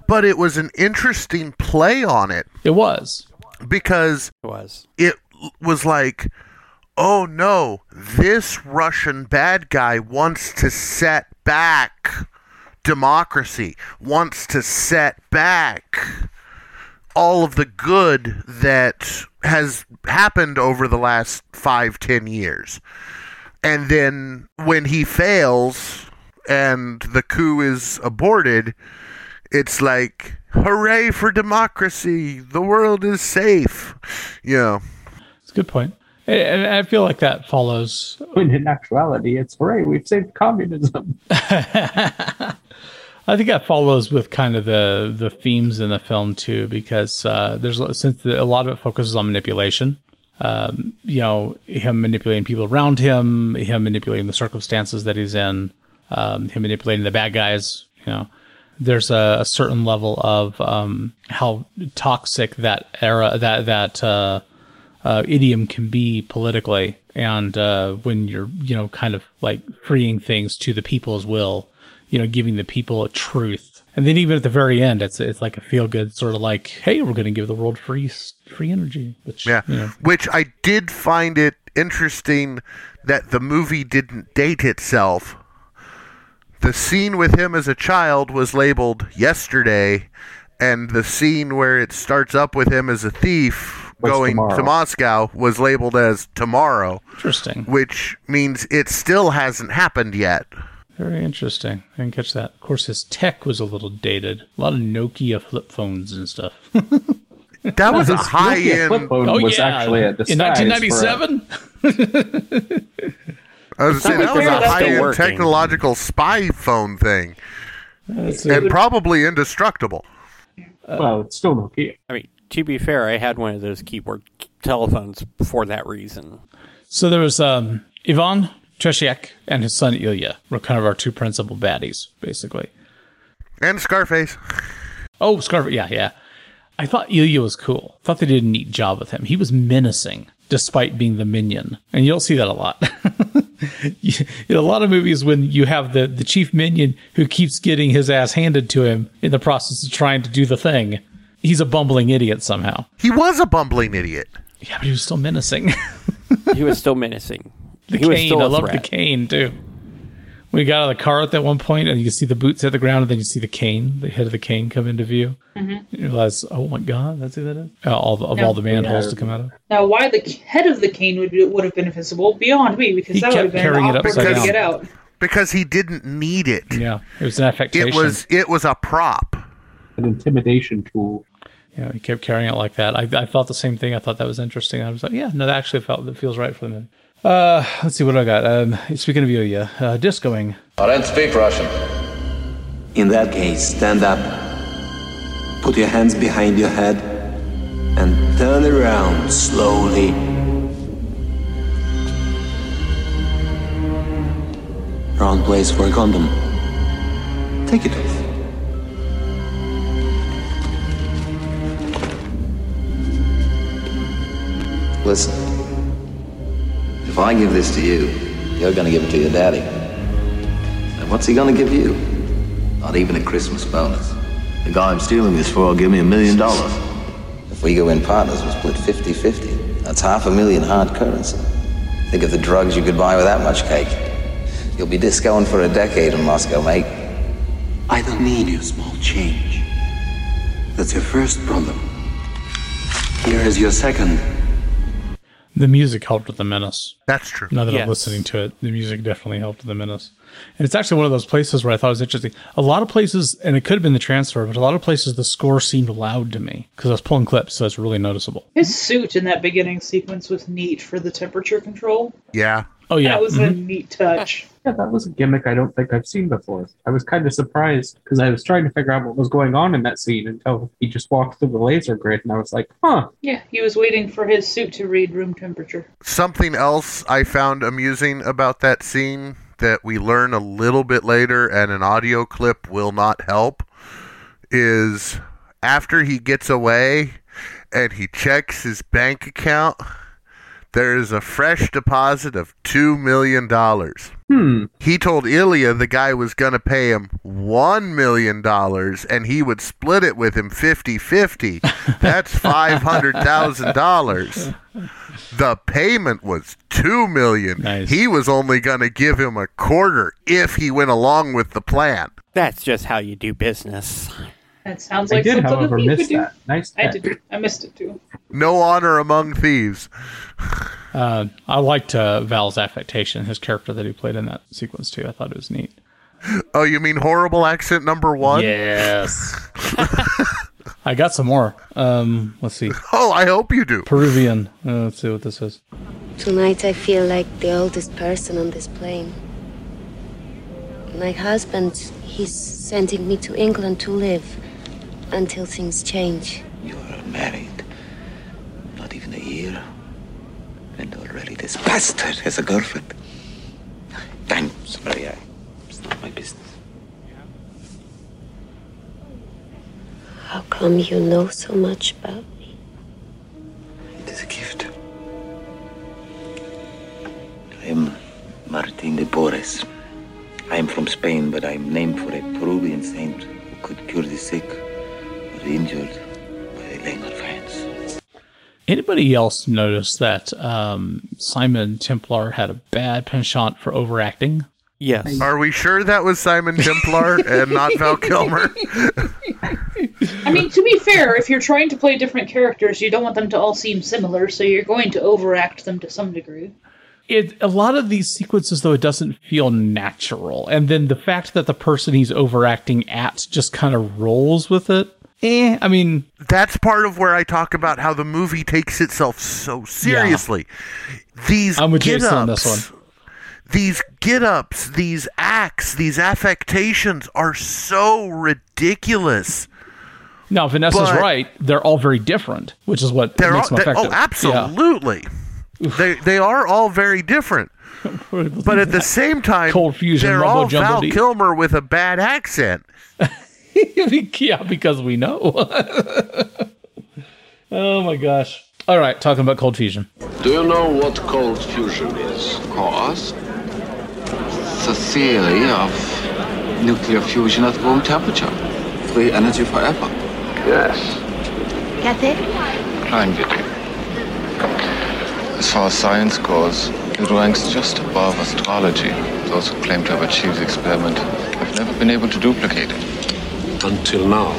But it was an interesting play on it It was. because It was. it was like, oh no, this Russian bad guy wants to set back democracy, wants to set back all of the good that has happened over the last five, ten years. And then when he fails and the coup is aborted, it's like, hooray for democracy! The world is safe. You know, It's a good point. And I feel like that follows When in actuality, it's hooray, we've saved communism. [laughs] I think that follows with kind of the the themes in the film too, because uh, there's since a lot of it focuses on manipulation. Um, you know, him manipulating people around him, him manipulating the circumstances that he's in, um, him manipulating the bad guys. You know, there's a, a certain level of um, how toxic that era that that uh, uh, idiom can be politically, and uh, when you're you know kind of like freeing things to the people's will, you know, giving the people a truth. And then even at the very end, it's it's like a feel good sort of like, hey, we're going to give the world free free energy. Which Yeah. you know, Which I did find it interesting that the movie didn't date itself. The scene with him as a child was labeled yesterday, and the scene where it starts up with him as a thief Was going to. Moscow was labeled as tomorrow, interesting, which means it still hasn't happened yet. Very interesting. I didn't catch that. Of course, his tech was a little dated. A lot of Nokia flip phones and stuff. [laughs] That was a high Nokia flip end. phone Oh was yeah, actually a in disguise for a- 1997. I was saying that was a high end working. technological spy phone thing, That's and it. probably indestructible. well, it's still Nokia. I mean, to be fair, I had one of those keyboard telephones for that reason. So there was um, Ivan Tretiak and his son Ilya were kind of our two principal baddies, basically. And Scarface. Oh, Scarface. Yeah, yeah. I thought Ilya was cool. Thought they did a neat job with him. He was menacing despite being the minion, and you'll see that a lot. [laughs] In a lot of movies, when you have the the chief minion who keeps getting his ass handed to him in the process of trying to do the thing, he's a bumbling idiot somehow. He was a bumbling idiot. Yeah, but he was still menacing. [laughs] He was still menacing. The he was cane. still I a love the cane too. We got out of the car at that one point, and you can see the boots hit the ground, and then you see the cane, the head of the cane, come into view. Mhm. You realize, oh my god, that's who that is. Uh, all the, of all the manholes to come out of. Now, why the head of the cane would would have been visible beyond me because He that would kept have been carrying it awkward upside way to down. get out. because he didn't need it. Yeah, it was an affectation. It was it was a prop. An intimidation tool. Yeah, he kept carrying it like that. I, I thought the same thing. I thought that was interesting. I was like, yeah, no, that actually felt that feels right for the movie. Uh, let's see what I got. Um, speaking of Yuya, uh, discoing. I don't speak Russian. In that case, stand up. Put your hands behind your head and turn around slowly. Wrong place for a condom. Take it off. Listen. If I give this to you, you're gonna give it to your daddy. And what's he gonna give you? Not even a Christmas bonus. The guy I'm stealing this for will give me a million dollars. If we go in partners, we'll split 50-50. That's half a million hard currency. Think of the drugs you could buy with that much cake. You'll be discoing for a decade in Moscow, mate. I don't need your small change. That's your first problem. Here is your second. The music helped with the menace. That's true. Now that Yes. I'm listening to it, the music definitely helped with the menace. And it's actually one of those places where I thought it was interesting. A lot of places, and it could have been the transfer, but a lot of places the score seemed loud to me because I was pulling clips, so it's really noticeable. His suit in that beginning sequence was neat for the temperature control. Yeah. Oh yeah, That was a Mhm. neat touch. Yeah, that was a gimmick I don't think I've seen before. I was kind of surprised because I was trying to figure out what was going on in that scene until he just walked through the laser grid, and I was like, huh. Yeah, he was waiting for his suit to read room temperature. Something else I found amusing about that scene that we learn a little bit later and an audio clip will not help is after he gets away and he checks his bank account, there is a fresh deposit of $2 million. Hmm. He told Ilya the guy was going to pay him $1 million and he would split it with him 50 50. [laughs] That's $500,000. The payment was $2 million. He was only going to give him a quarter if he went along with the plan. That's just how you do business. That sounds I like did, something however, that miss could do. that. Nice I did. I missed it too. No honor among thieves. [laughs] Uh, I liked uh, Val's affectation, his character that he played in that sequence too. I thought it was neat. Oh, you mean horrible accent number one? Yes. [laughs] I got some more. Um, let's see. Oh, I hope you do. Peruvian. Uh, let's see what this is. Tonight I feel like the oldest person on this plane. My husband, he's sending me to England to live until things change. You're married. Not even a year. And already this bastard has a girlfriend. I'm sorry, I, it's not my business. How come you know so much about me? It is a gift. I am Martin de Porres. I am from Spain, but I am named for a Peruvian saint who could cure the sick injured by laying on hands. Anybody else notice that um, Simon Templar had a bad penchant for overacting? Yes. Are we sure that was Simon Templar and not Val Kilmer? [laughs] I mean, to be fair, if you're trying to play different characters, you don't want them to all seem similar, so you're going to overact them to some degree. It a lot of these sequences though it doesn't feel natural, and then the fact that the person he's overacting at just kind of rolls with it. Eh, I mean, That's part of where I talk about how the movie takes itself so seriously. Yeah. These I'm with get Jason on ups, this one. these get ups, these acts, these affectations are so ridiculous. now Vanessa's But- right; they're all very different, which is what They're makes all, them they- effective. oh, absolutely. they they are all very different. [laughs] But at the same time, Cold fusion, they're all jumbo Val deep. Kilmer with a bad accent. [laughs] yeah, because we know. [laughs] oh my gosh! All right, talking about cold fusion. Do you know what cold fusion is? Of course. It's a theory of nuclear fusion at room temperature. Free energy forever. Yes. Kathy? Kleinwittig. As far as science goes, it ranks just above astrology. those who claim to have achieved the experiment have never been able to duplicate it. Until now.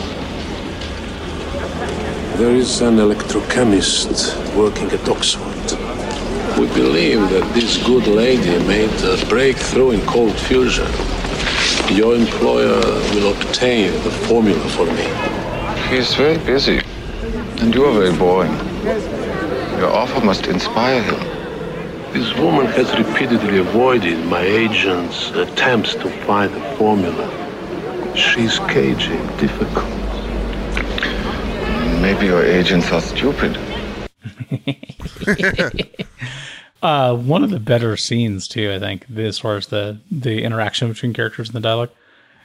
There is an electrochemist working at Oxford. We believe that this good lady made a breakthrough in cold fusion. Your employer will obtain the formula for me. He is very busy, and you are very boring. Your offer must inspire him. This woman has repeatedly avoided my agent's attempts to find the formula. She's caging difficult. Maybe your agents are stupid. [laughs] Uh, one of the better scenes too, I think, as far as the the interaction between characters and the dialogue.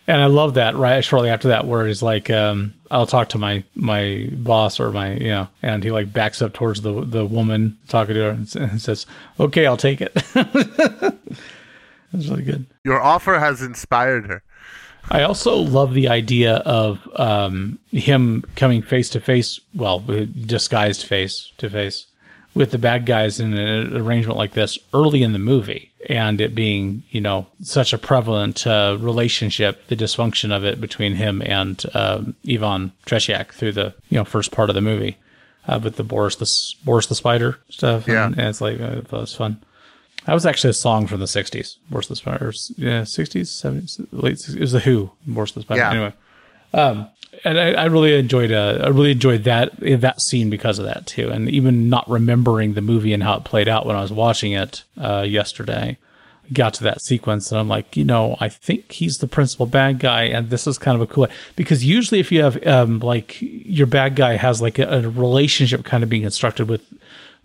And I love that right shortly after that, where he's like, um, "I'll talk to my my boss or my you know," and he like backs up towards the the woman talking to her and, and says, "Okay, I'll take it." [laughs] That's really good. Your offer has inspired her. I also love the idea of um, him coming face to face, well, disguised face to face with the bad guys in an arrangement like this early in the movie, and it being, you know, such a prevalent uh, relationship, the dysfunction of it between him and um, Ivan Tretiak through the, you know, first part of the movie uh, with the Boris the Boris the Spider stuff. Yeah. and, and it's like uh, that was fun. That was actually a song from the '60s, Boris the Spider. Yeah, '60s, '70s, late. 60s. It was the Who, the Spider. Yeah. Anyway, um, and I, I really enjoyed. Uh, I really enjoyed that that scene because of that too, and even not remembering the movie and how it played out when I was watching it uh, yesterday. Got to that sequence, and I'm like, you know, I think he's the principal bad guy, and this is kind of a cool because usually if you have um, like your bad guy has like a, a relationship kind of being constructed with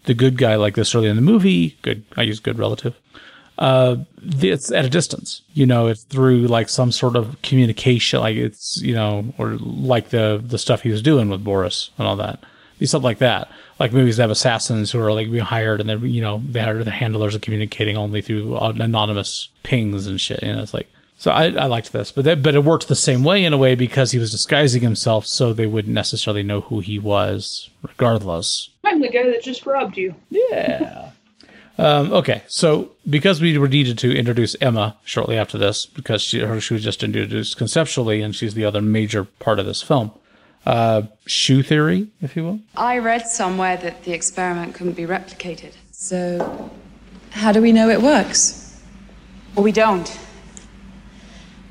the good guy like this early in the movie. Good, I use good relative. Uh, it's at a distance, you know, it's through like some sort of communication, like it's, you know, or like the, the stuff he was doing with Boris and all that. Something like that. Like movies that have assassins who are like being hired and they're, you know, they're the handlers are communicating only through anonymous pings and shit. You know, it's like, so I, I liked this, but that, but it worked the same way in a way because he was disguising himself so they wouldn't necessarily know who he was regardless. I'm the guy that just robbed you. Yeah. Um, okay, so because we were needed to introduce Emma shortly after this, because she, her, she was just introduced conceptually, and she's the other major part of this film. Uh, shoe theory, if you will. I read somewhere that the experiment couldn't be replicated. So, how do we know it works? Well, we don't.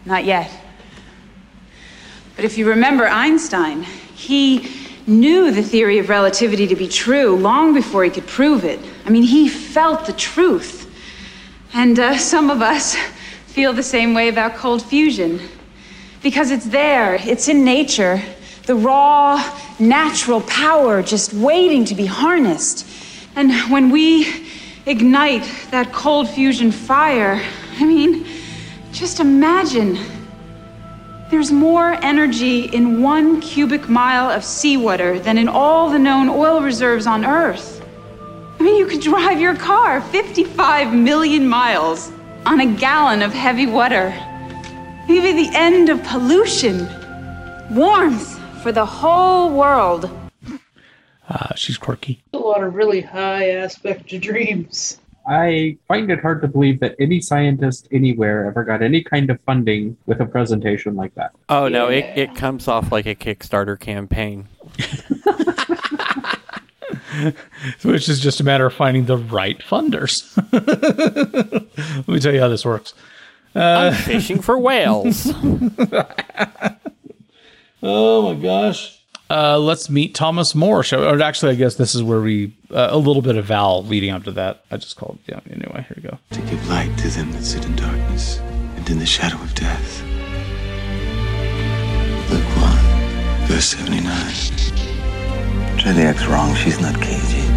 Not yet. But if you remember Einstein, he knew the theory of relativity to be true long before he could prove it. I mean, he felt the truth. And uh, some of us feel the same way about cold fusion. Because it's there, it's in nature. The raw, natural power just waiting to be harnessed. And when we ignite that cold fusion fire, I mean, just imagine there's more energy in one cubic mile of seawater than in all the known oil reserves on Earth. I mean, you could drive your car 55 million miles on a gallon of heavy water. Maybe the end of pollution. Warmth for the whole world. Uh, she's quirky. A lot of really high aspect dreams. I find it hard to believe that any scientist anywhere ever got any kind of funding with a presentation like that. Oh no, it, it comes off like a Kickstarter campaign. [laughs] Which is just a matter of finding the right funders. [laughs] Let me tell you how this works. Uh, I'm fishing for whales. [laughs] oh my gosh. Uh, let's meet Thomas More. Shall, or actually, I guess this is where we uh, a little bit of Val leading up to that. I just called. Yeah. Anyway, here we go. to give light to them that sit in darkness and in the shadow of death. Luke 1, verse 79. Tretiak's wrong. She's not cagey.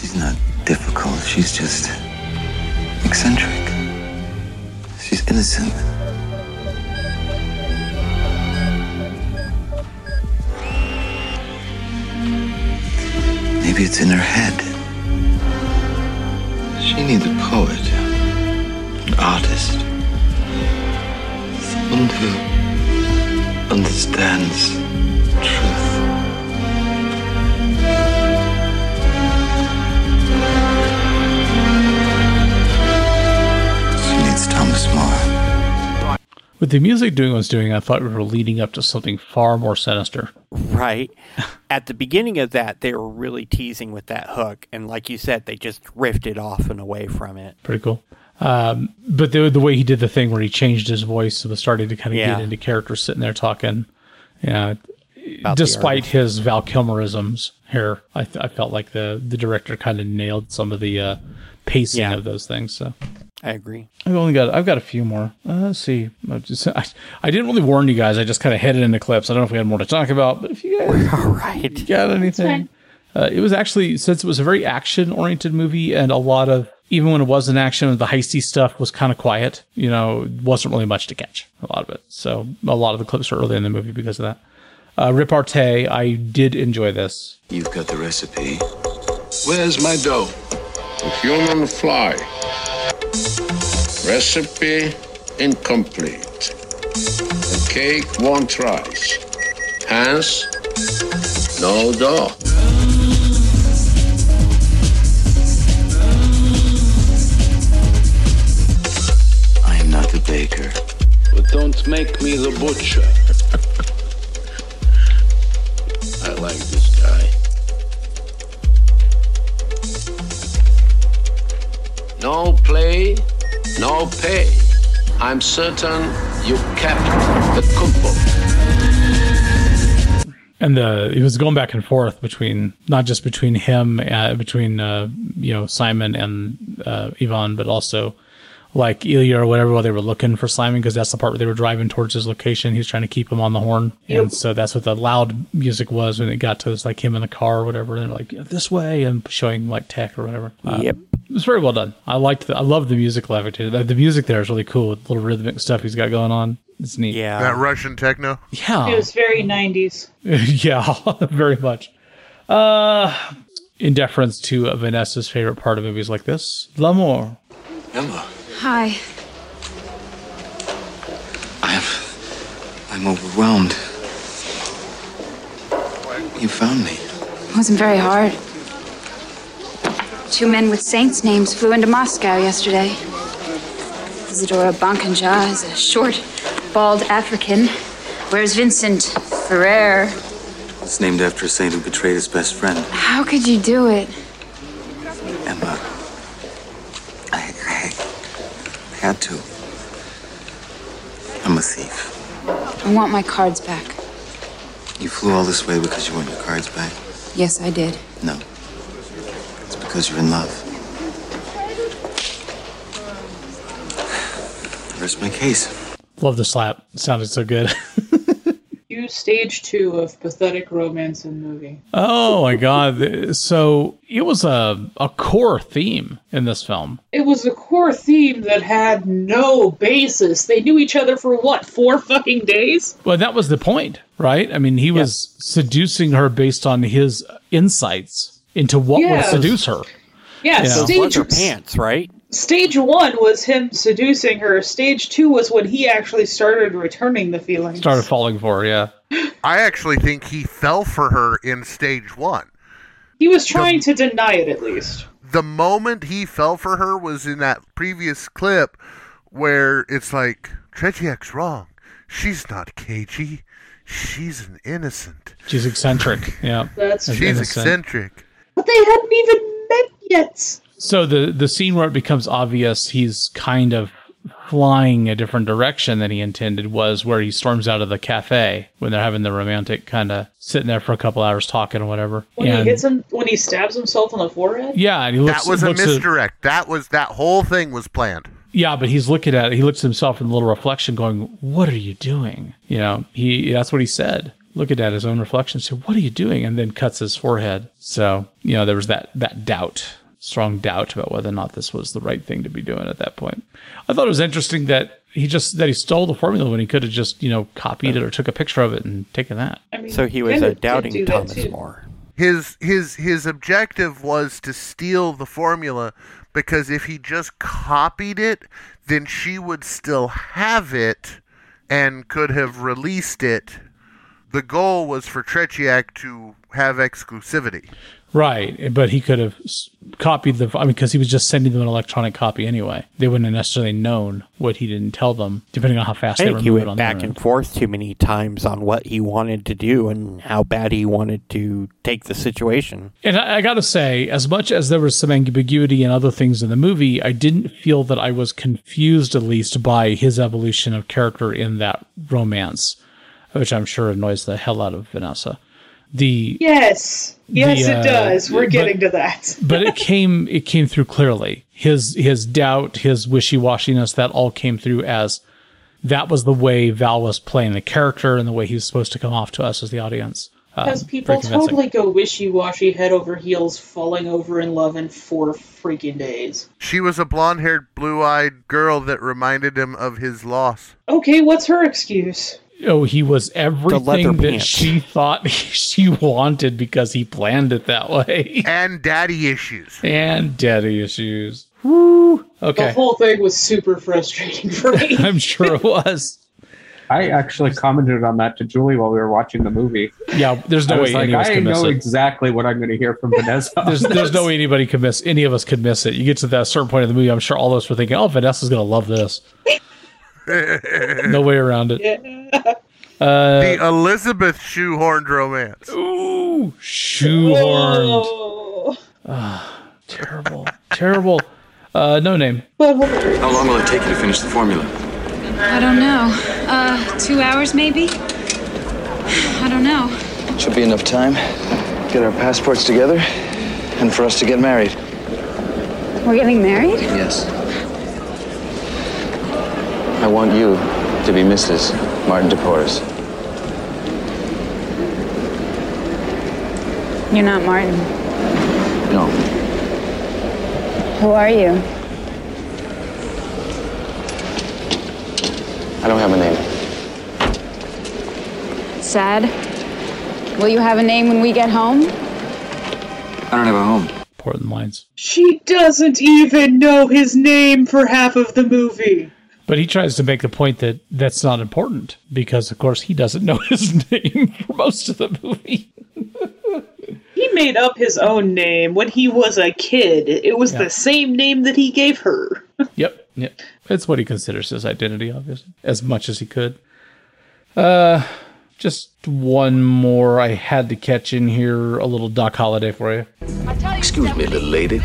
She's not difficult. She's just eccentric. She's innocent. Maybe it's in her head. She needs a poet, an artist, someone who understands truth. With the music doing what it's doing, I thought we were leading up to something far more sinister. Right. [laughs] At the beginning of that, they were really teasing with that hook, and like you said, they just drifted off and away from it. Pretty cool. Um, but the the way he did the thing where he changed his voice and was starting to kind of Yeah. get into character, sitting there talking. Yeah, About the despite his Val Kilmerisms here, I, th- I felt like the the director kind of nailed some of the uh, pacing Yeah. of those things. So I agree. I've only got I've got a few more. Uh, let's see. I, just, I, I didn't really warn you guys. I just kind of headed into clips. I don't know if we had more to talk about, but if you guys all right. got anything, uh, it was actually since it was a very action oriented movie and a lot of even when it was in action, the heisty stuff was kind of quiet. You know, wasn't really much to catch a lot of it. So a lot of the clips are early in the movie because of that. Uh, Repartee, I did enjoy this. You've got the recipe. Where's my dough? A human fly. Recipe incomplete. The cake won't rise. Hence, no dough. I am not the baker. But don't make me the butcher. I like this guy. No play, pay. I'm certain you kept the cookbook. and the it was going back and forth between not just between him uh, between uh, you know Simon and uh, Ivan, but also like Ilya or whatever while they were looking for Simon because that's the part where they were driving towards his location. He's trying to keep him on the horn, and so that's what the loud music was when it got to like him in the car or whatever. And they're like this way and showing like tech or whatever. Uh, Yep. It was very well done. I liked the, I love the music levitated. The, the music there is really cool with little rhythmic stuff he's got going on. It's neat. Yeah. That Russian techno. Yeah. It was very 90s. [laughs] yeah, [laughs] very much. Uh, in deference to Vanessa's favorite part of movies like this, L'amour. Emma, Hi. I'm. I'm overwhelmed. You found me. It wasn't very hard. Two men with saints' names flew into Moscow yesterday. Isadora Bankanja is a short, bald African. Where's Vincent Ferrer? It's named after a saint who betrayed his best friend. How could you do it? Emma. I, I had to. I'm a thief. I want my cards back. You flew all this way because you want your cards back? Yes, I did. No. It's because you're in love. Rest my case. Love the slap. It sounded so good. [laughs] Use stage two of pathetic romance in movie. oh my god! So it was a a core theme in this film. It was a core theme that had no basis. They knew each other for what, four fucking days? Well, that was the point, right? I mean, he was seducing her based on his insights into what Yes. would seduce her. Yeah, Yeah. stage Was her pants, right? Stage one was him seducing her. Stage two was when he actually started returning the feelings. Started falling for her. Yeah. I actually think he fell for her in stage one. He was trying to deny it at least. The moment he fell for her was in that previous clip where it's like, Tretiak's wrong. She's not cagey. She's an innocent. She's eccentric. Yeah. That's And She's innocent. eccentric. But they hadn't even met yet. So the the scene where it becomes obvious he's kind of flying a different direction than he intended was where he storms out of the cafe when they're having the romantic kind of sitting there for a couple hours talking or whatever. When and he hits him, when he stabs himself on the forehead. yeah, and he looks. that was a looks at- misdirect. that was that whole thing was planned. yeah, but he's looking at it. He looks at himself in the little reflection, going, "What are you doing?" You know, he that's what he said. Looking at his own reflection, said, "What are you doing?" And then cuts his forehead. So you know, there was that that doubt, strong doubt about whether or not this was the right thing to be doing at that point. I thought it was interesting that he just that he stole the formula when he could have just you know copied it or took a picture of it and taken that. I mean, So he was a doubting do Thomas too. More. His his his objective was to steal the formula because if he just copied it, then she would still have it and could have released it. The goal was for Tretiak to have exclusivity. Right, but he could have copied the. I mean, because he was just sending them an electronic copy anyway. They wouldn't have necessarily known what he didn't tell them, depending on how fast I they think were he went back and forth too many times on what he wanted to do and how bad he wanted to take the situation. And I, I got to say, as much as there was some ambiguity and other things in the movie, I didn't feel that I was confused, at least, by his evolution of character in that romance, which I'm sure annoys the hell out of Vanessa. The Yes. Yes, The, it uh, does. We're but- getting to that. [laughs] but it came it came through clearly. His his doubt, his wishy washiness, that all came through as that was the way Val was playing the character and the way he was supposed to come off to us as the audience. Uh, Because very people totally go wishy washy, head over heels, falling over in love in four freaking days. She was a blonde haired, blue eyed girl that reminded him of his loss. Okay, what's her excuse? Oh, he was everything that pants. she thought [laughs] she wanted because he planned it that way. And daddy issues. And daddy issues. Woo. The whole thing was super frustrating for me. [laughs] I'm sure it was. I actually commented on that to Julie while we were watching the movie. Yeah, there's no I way was like, any of us I can miss know exactly what I'm going to hear from Vanessa. There's, there's no way anybody could miss any of us could miss it. You get to that certain point of the movie, I'm sure all of us were thinking, "Oh, Vanessa's gonna love this." [laughs] no way around it. Uh, the Elizabeth shoehorned romance. Ooh, shoehorned. Ah, terrible, terrible. Uh, no name. How long will it take you to finish the formula? I don't know. Uh, two hours maybe? I don't know. Should be enough time. Get our passports together and for us to get married. We're getting married? Yes. I want you to be Mrs. Martin DePorres. You're not Martin. No. Who are you? I don't have a name. Sad? Will you have a name when we get home? I don't have a home. Portland lines. She doesn't even know his name for half of the movie. But he tries to make the point that that's not important because, of course, he doesn't know [laughs] his name for most of the movie. He made up his own name when he was a kid. It was Yeah. the same name that he gave her. [laughs] Yep, yep. It's what he considers his identity, obviously, as much as he could. Uh, just one more I had to catch in here. A little Doc Holliday for you. Excuse me, little lady.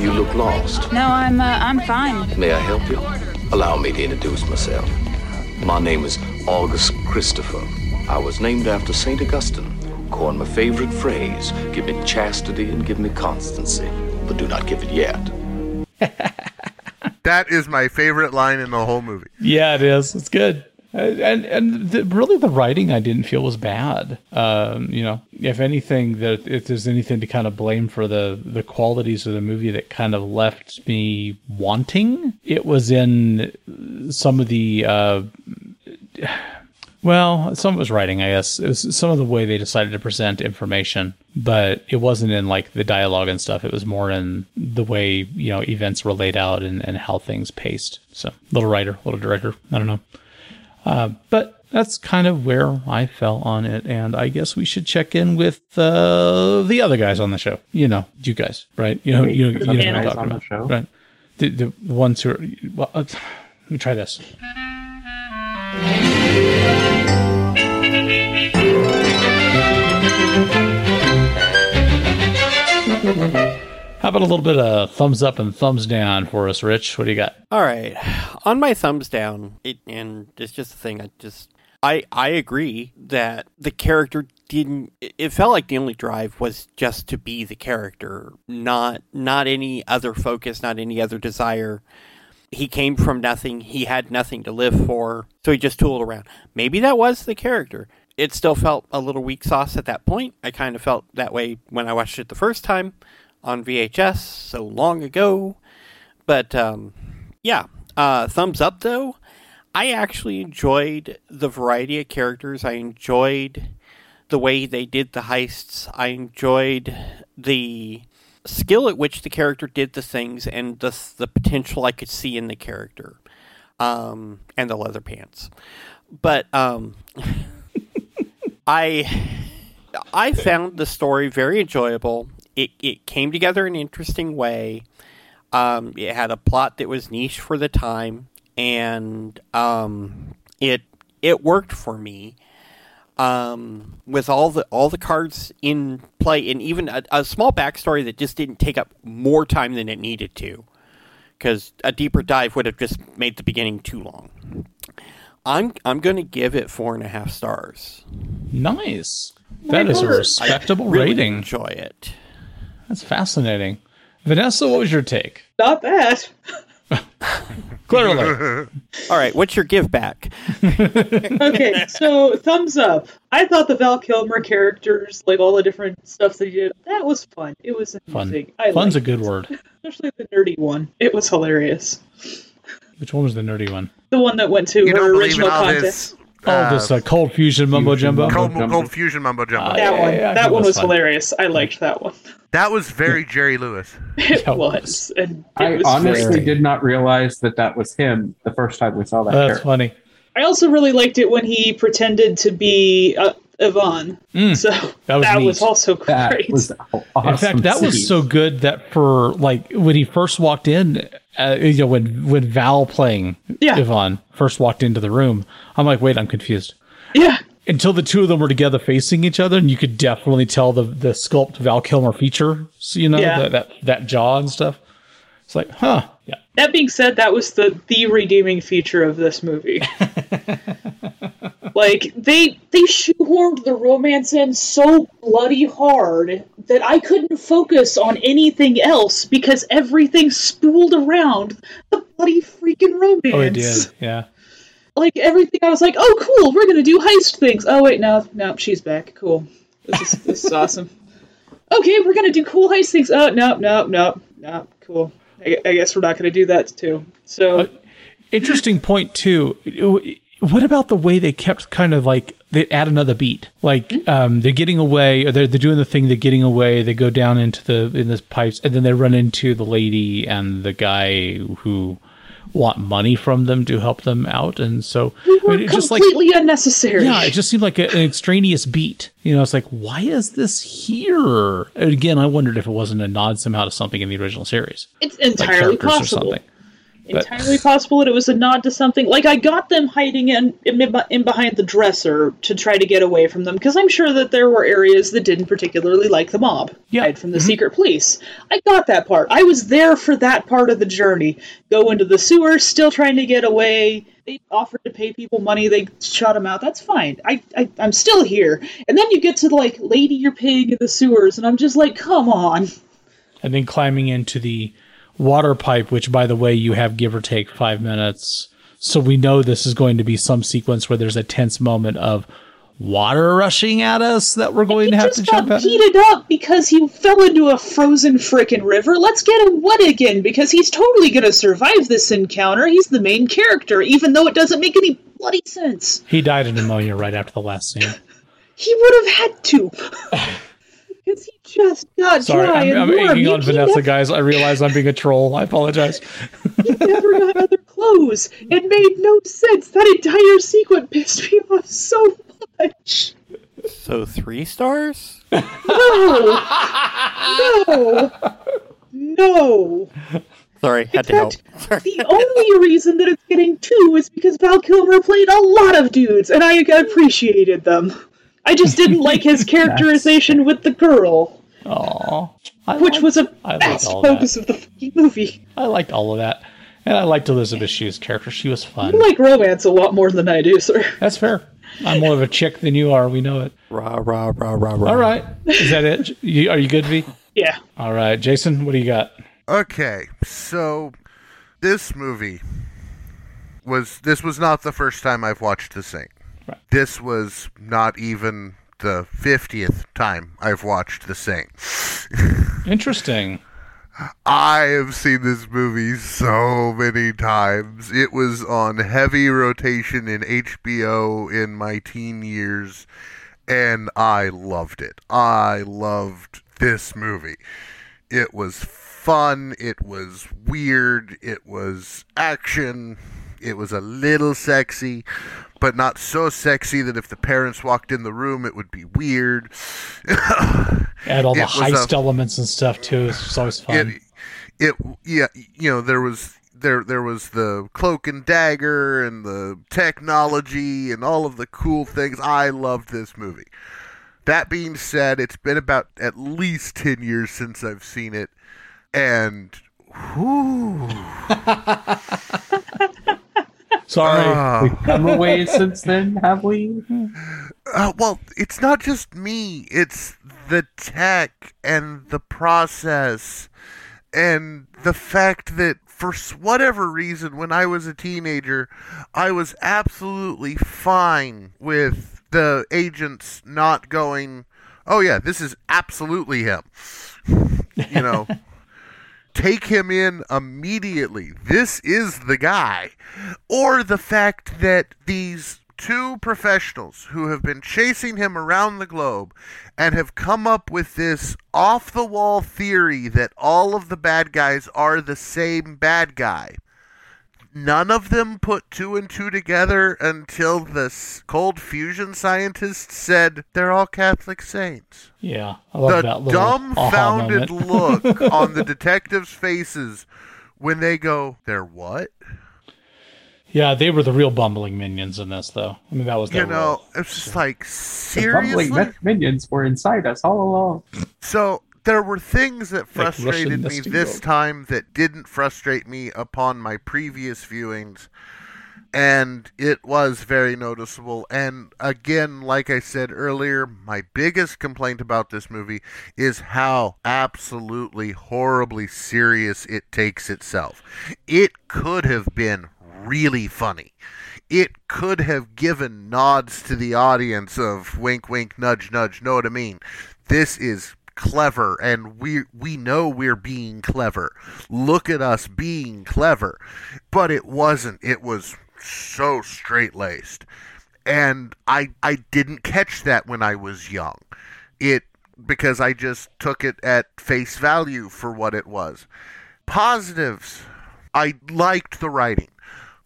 You look lost. No, I'm uh, I'm fine. May I help you? Allow me to introduce myself. My name is August Christopher. I was named after St. Augustine. Coined my favorite phrase give me chastity and give me constancy, but do not give it yet. [laughs] That is my favorite line in the whole movie. Yeah, it is. It's good. Uh, And and the, really, the writing I didn't feel was bad. Um, you know, if anything, that if there's anything to kind of blame for the the qualities of the movie that kind of left me wanting, it was in some of the. Uh, well, some of it was writing, I guess. It was some of the way they decided to present information, but it wasn't in like the dialogue and stuff. It was more in the way, you know, events were laid out and, and how things paced. So, little writer, little director. I don't know. Uh, but that's kind of where I fell on it. And I guess we should check in with uh, the other guys on the show. You know, you guys, right? You know, Wait, you know, you know other what I'm talking the about, show? right? The, the ones who are. Well, uh, let me try this. [laughs] How about a little bit of thumbs up and thumbs down for us, Rich? What do you got? All right. On my thumbs down, it and it's just a thing I just I I agree that the character didn't it- felt like the only drive was just to be the character, not not any other focus, not any other desire. He came from nothing, he had nothing to live for, so he just tooled around. Maybe that was the character. It still felt a little weak sauce at that point. I kind of felt that way when I watched it the first time on VHS so long ago. But um, yeah, uh, thumbs up though. I actually enjoyed the variety of characters. I enjoyed the way they did the heists. I enjoyed the skill at which the character did the things and the the potential I could see in the character, um, and the leather pants. But um, [laughs] I I found the story very enjoyable. It, it came together in an interesting way. Um, it had a plot that was niche for the time, and um, it it worked for me. Um, with all the all the cards in play, and even a, a small backstory that just didn't take up more time than it needed to, because a deeper dive would have just made the beginning too long. I'm I'm going to give it four and a half stars. Nice. That is a respectable I really rating. Enjoy it. That's fascinating. Vanessa, what was your take? Not bad. [laughs] Clearly. [laughs] All right, what's your give back? [laughs] okay, so thumbs up. I thought the Val Kilmer characters, like all the different stuff they did, that was fun. It was Fun. amusing. I Fun's a good it. word. Especially the nerdy one. It was hilarious. Which one was the nerdy one? The one that went to You her don't original in all contest. This. Oh, this uh, cold fusion mumbo jumbo. Cold, cold fusion mumbo jumbo. that yeah, one. yeah, that one was was fun. hilarious. I liked that one. That was very Jerry Lewis. [laughs] It was. And it I was honestly very- did not realize that that was him the first time we saw that. That's character. funny. I also really liked it when he pretended to be uh, Ivan. So That was neat. also great. In fact, that was so good that for like when he first walked in, uh, you know, when when Val playing Yeah. Ivan first walked into the room, I'm like, wait, I'm confused. Yeah. Until the two of them were together facing each other, and you could definitely tell the the sculpt Val Kilmer feature, you know, Yeah. that, that that jaw and stuff. It's like, huh, yeah. That being said, that was the the redeeming feature of this movie. [laughs] like they they shoehorned the romance in so bloody hard that I couldn't focus on anything else because everything spooled around the bloody freaking romance. Oh, it did, yeah. Like everything, I was like, "Oh, cool! We're gonna do heist things." Oh wait, no, no, she's back. Cool. This is this is awesome. Okay, we're gonna do cool heist things. Oh no, no, no, no. Cool. I, I guess we're not gonna do that too. So uh, Interesting point too. What about the way they kept kind of like they add another beat? Like um, they're getting away, or they're they're doing the thing. They're getting away. They go down into the in the pipes, and then they run into the lady and the guy who want money from them to help them out. And so we I mean, it just like completely unnecessary. yeah, it just seemed like a, an extraneous beat. You know, it's like why is this here? And again, I wondered if it wasn't a nod somehow to something in the original series. It's Like entirely or possible. But- Entirely possible that it was a nod to something. Like I got them hiding in in, in behind the dresser to try to get away from them because I'm sure that there were areas that didn't particularly like the mob. Hide from the Mm-hmm. secret police. I got that part. I was there for that part of the journey. Go into the sewers, still trying to get away. They offered to pay people money. They shot them out. That's fine. I, I I'm still here. And then you get to like Lady Your Pig in the sewers, and I'm just like, come on. and then climbing into the water pipe, which, by the way, you have give or take five minutes. So we know this is going to be some sequence where there's a tense moment of water rushing at us that we're going to have to jump at. heated up because he fell into a frozen frickin' river. Let's get him wet again because he's totally gonna survive this encounter. He's the main character, even though it doesn't make any bloody sense. He died of pneumonia right after the last scene. [laughs] He would have had to. [laughs] Because he just got Sorry, dry I'm, and I'm warm. egging on Vanessa, never- guys. I realize I'm being a troll. I apologize. never got other clothes. It made no sense. That entire sequence pissed me off so much. So three stars? No! No! No! Sorry, had to help. The only reason that it's getting two is because Val Kilmer played a lot of dudes, and I appreciated them. I just didn't like his [laughs] characterization with the girl, Aww. which was a I liked vast all that. focus of the fucking movie. I liked all of that. And I liked Elisabeth Shue's character. She was fun. You like romance a lot more than I do, sir. That's fair. I'm more of a chick than you are. We know it. Rah, rah, rah, rah, rah. All right. Is that it? You, are you good, V? Yeah. All right. Jason, what do you got? Okay, so this movie was this was not the first time I've watched The Saint. This was not even the fiftieth time I've watched The Saint. [laughs] Interesting. I have seen this movie so many times. It was on heavy rotation in HBO in my teen years, and I loved it. I loved this movie. It was fun, it was weird, it was action, It was a little sexy, but not so sexy that if the parents walked in the room, it would be weird. [laughs] Add all the heist a- elements and stuff too. It's always fun. it, it yeah you know there was there there was the cloak and dagger and the technology and all of the cool things i loved this movie that being said it's been about at least 10 years since i've seen it and whew, [laughs] Sorry. Ah. We've come away [laughs] since then, have we? Uh, well, it's not just me. It's the tech and the process and the fact that for whatever reason, when I was a teenager, I was absolutely fine with the agents not going, oh, yeah, this is absolutely him. [laughs] You know, [laughs] take him in immediately. This is the guy. Or the fact that these two professionals who have been chasing him around the globe and have come up with this off the wall theory that all of the bad guys are the same bad guy. None of them put two and two together until the s- cold fusion scientists said they're all Catholic saints yeah, I love the that little dumbfounded look [laughs] on the detectives' faces when they go, "They're what?" Yeah, they were the real bumbling minions in this, though. I mean, that was their You know, it's just like The bumbling seriously. minions were inside us all along. So there were things that frustrated Russian me this dogs. time that didn't frustrate me upon my previous viewings. And it was very noticeable. And again, like I said earlier, my biggest complaint about this movie is how absolutely horribly serious it takes itself. It could have been really funny. It could have given nods to the audience of wink, wink, nudge, nudge. Know what I mean? This is clever, and we we know we're being clever. Look at us being clever, but it wasn't. It was so straight laced, and I I didn't catch that when I was young. It because I just took it at face value for what it was. Positives. I liked the writing.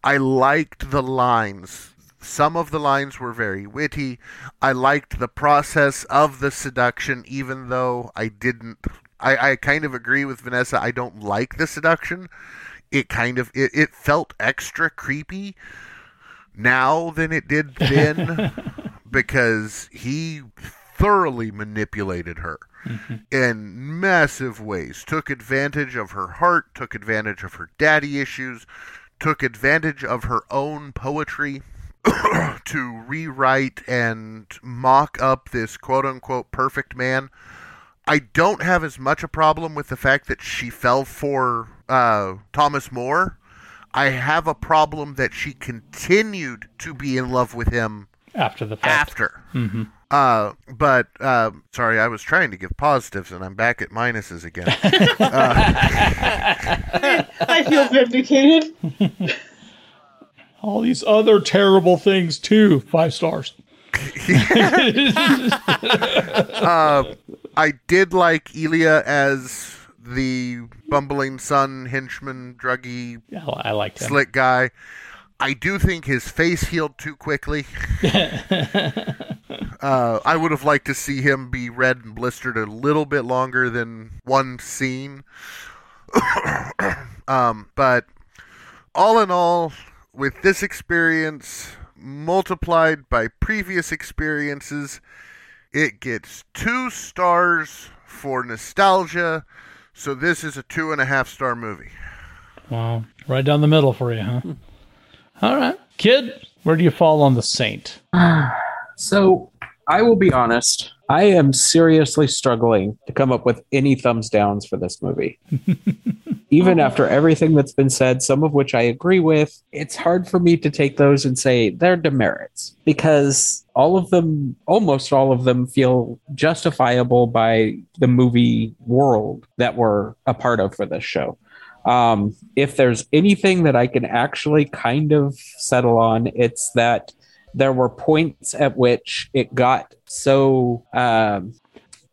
I liked the lines. Some of the lines were very witty. I liked the process of the seduction, even though I didn't. I, I kind of agree with Vanessa. I don't like the seduction. It kind of it, it felt extra creepy now than it did then [laughs] because he thoroughly manipulated her mm-hmm. in massive ways. Took advantage of her heart, took advantage of her daddy issues, took advantage of her own poetry [coughs] to rewrite and mock up this quote unquote perfect man. I don't have as much a problem with the fact that she fell for uh, Thomas More. I have a problem that she continued to be in love with him after the fact. after. hmm Uh, but uh, sorry, I was trying to give positives, and I'm back at minuses again. [laughs] uh, I feel vindicated. [laughs] All these other terrible things too. Five stars. [laughs] uh, I did like Ilya as the bumbling son, henchman, druggy, Yeah, I liked him. slick guy. I do think his face healed too quickly. [laughs] uh, I would have liked to see him be red and blistered a little bit longer than one scene. [coughs] um, but all in all, with this experience multiplied by previous experiences, it gets two stars for nostalgia. So this is a two and a half star movie. Wow, right down the middle for you, huh? [laughs] All right, kid. Where do you fall on the Saint? [sighs] So I will be honest. I am seriously struggling to come up with any thumbs downs for this movie. [laughs] Even after everything that's been said, some of which I agree with, it's hard for me to take those and say they're demerits because all of them, almost all of them, feel justifiable by the movie world that we're a part of for this show. Um, if there's anything that I can actually kind of settle on, it's that there were points at which it got so um,